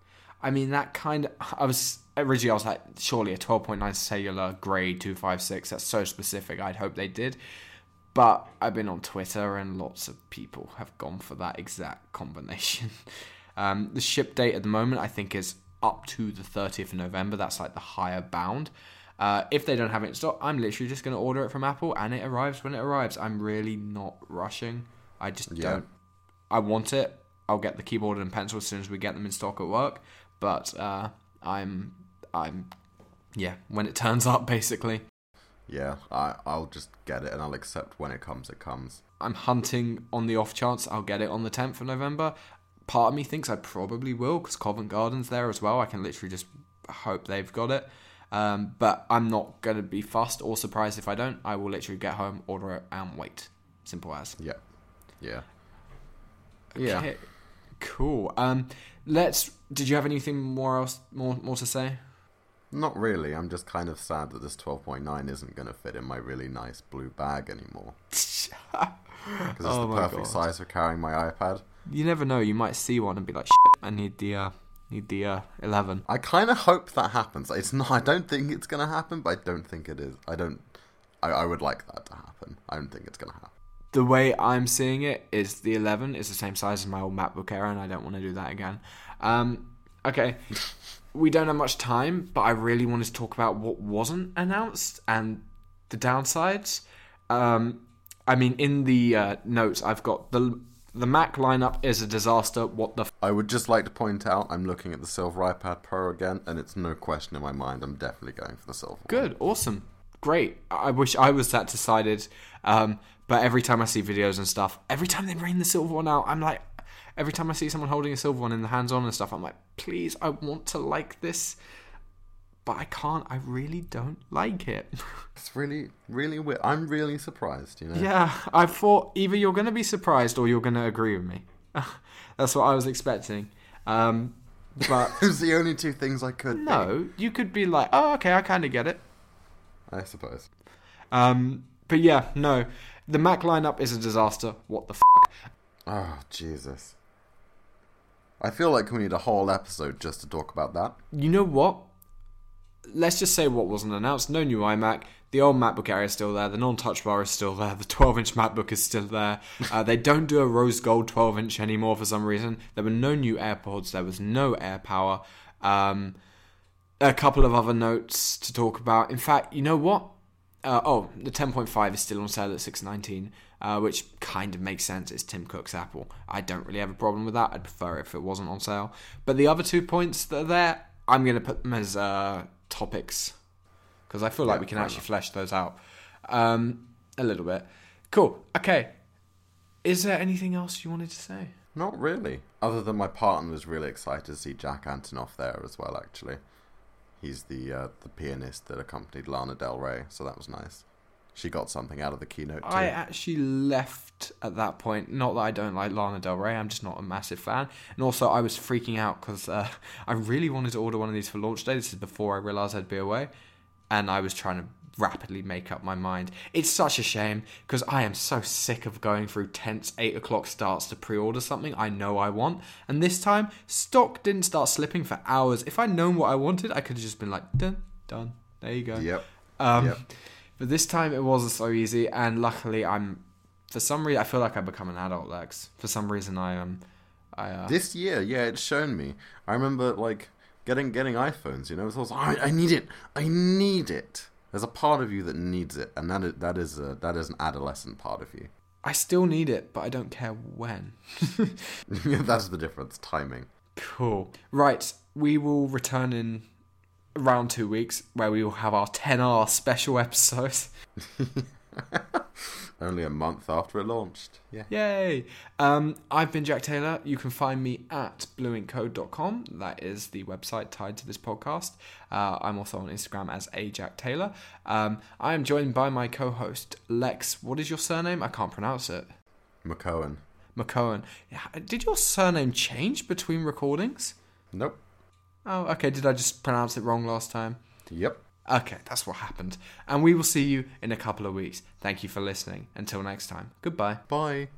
[SPEAKER 1] I mean, that kind of, I was, originally I was like, surely a 12.9 cellular grade 256, that's so specific. I'd hope they did. But I've been on Twitter and lots of people have gone for that exact combination. Um, the ship date at the moment, I think, is up to the 30th of November. That's like the higher bound. Uh, if they don't have it in stock, I'm literally just going to order it from Apple and it arrives when it arrives. I'm really not rushing. I just
[SPEAKER 2] Yeah.
[SPEAKER 1] don't. I want it. I'll get the keyboard and pencil as soon as we get them in stock at work. But uh, I'm, I'm, yeah, when it turns up, basically.
[SPEAKER 2] Yeah, I, I'll just get it and I'll accept when it comes, it comes.
[SPEAKER 1] I'm hunting on the off chance I'll get it on the 10th of November. Part of me thinks I probably will because Covent Garden's there as well. I can literally just hope they've got it. Um, but I'm not going to be fussed or surprised if I don't. I will literally get home, order it, and wait. Simple as.
[SPEAKER 2] Yeah. Yeah. Yeah.
[SPEAKER 1] Cool. Um, let's. Did you have anything more else, more more to say?
[SPEAKER 2] Not really. I'm just kind of sad that this 12.9 isn't going to fit in my really nice blue bag anymore. Because it's
[SPEAKER 1] Oh
[SPEAKER 2] the perfect
[SPEAKER 1] God.
[SPEAKER 2] size for carrying my iPad.
[SPEAKER 1] You never know. You might see one and be like, "Shit, I need the uh, need the uh, 11."
[SPEAKER 2] I kind of hope that happens. It's not. I don't think it's going to happen, but I don't think it is. I don't. I, I would like that to happen. I don't think it's going to happen.
[SPEAKER 1] the way I'm seeing it is the 11 is the same size as my old MacBook Air, and I don't want to do that again. Um, okay, we don't have much time, but I really wanted to talk about what wasn't announced and the downsides. Um, I mean, in the uh, notes, I've got the the Mac lineup is a disaster. What the f-
[SPEAKER 2] I would just like to point out I'm looking at the silver iPad Pro again, and it's no question in my mind. I'm definitely going for the silver. one.
[SPEAKER 1] Good, awesome, great. I wish I was that decided. Um, but every time I see videos and stuff, every time they bring the silver one out, I'm like, every time I see someone holding a silver one in the hands on and stuff, I'm like, please, I want to like this, but I can't. I really don't like it.
[SPEAKER 2] It's really, really weird. I'm really surprised. You know.
[SPEAKER 1] yeah, I thought either you're going to be surprised or you're going to agree with me. That's what I was expecting. Um, but
[SPEAKER 2] it was the only two things I could. think.
[SPEAKER 1] no, you could be like, oh, okay, I kind of get it.
[SPEAKER 2] I suppose.
[SPEAKER 1] Um, but yeah, no, the Mac lineup is a disaster. What the f?
[SPEAKER 2] Oh Jesus. I feel like we need a whole episode just to talk about that.
[SPEAKER 1] You know what? Let's just say what wasn't announced. No new iMac. The old MacBook Air is still there. The non-touch bar is still there. The 12-inch MacBook is still there. Uh, they don't do a rose gold 12-inch anymore for some reason. There were no new AirPods. There was no AirPower. Um, a couple of other notes to talk about. In fact, you know what? Uh, oh, the 10.5 is still on sale at 619. Uh, which kind of makes sense. It's Tim Cook's Apple. I don't really have a problem with that. I'd prefer it if it wasn't on sale. But the other two points that are there, I'm going to put them as uh, topics because I feel like
[SPEAKER 2] Yeah,
[SPEAKER 1] we can actually
[SPEAKER 2] enough.
[SPEAKER 1] flesh those out um, a little bit. Cool. Okay. Is there anything else you wanted to say?
[SPEAKER 2] Not really. Other than my partner was really excited to see Jack Antonoff there as well. Actually, he's the uh, the pianist that accompanied Lana Del Rey, so that was nice. She got something out of the keynote too.
[SPEAKER 1] I actually left at that point. Not that I don't like Lana Del Rey, I'm just not a massive fan. And also, I was freaking out because uh, I really wanted to order one of these for launch day. This is before I realised I'd be away. And I was trying to rapidly make up my mind. It's such a shame because I am so sick of going through tense 8 o'clock starts to pre order something I know I want. And this time, stock didn't start slipping for hours. If I'd known what I wanted, I could have just been like, done, done. There you go.
[SPEAKER 2] Yep.
[SPEAKER 1] Um,
[SPEAKER 2] Yep.
[SPEAKER 1] But this time it wasn't so easy, and luckily I'm, for some reason, I feel like I've become an adult, Lex. For some reason, I um, I uh,
[SPEAKER 2] This year, yeah, it's shown me. I remember like getting getting iPhones. You know, it's also I, I need it. I need it. There's a part of you that needs it, and that is that is a, that is an adolescent part of you.
[SPEAKER 1] I still need it, but I don't care when.
[SPEAKER 2] That's the difference. Timing.
[SPEAKER 1] Cool. Right, we will return in around two weeks, where we will have our XR special episode.
[SPEAKER 2] Only a month after it launched. Yeah.
[SPEAKER 1] Yay! Um, I've been Jack Taylor. You can find me at blueinkcode.com. That is the website tied to this podcast. Uh, I'm also on Instagram as a Jack Taylor. Um, I am joined by my co-host Lex. What is your surname? I can't pronounce it.
[SPEAKER 2] McCohen.
[SPEAKER 1] McCohen. Did your surname change between recordings?
[SPEAKER 2] Nope.
[SPEAKER 1] Oh, okay. Did I just pronounce it wrong last time?
[SPEAKER 2] Yep.
[SPEAKER 1] Okay, that's what happened. And we will see you in a couple of weeks. Thank you for listening. Until next time. Goodbye.
[SPEAKER 2] Bye.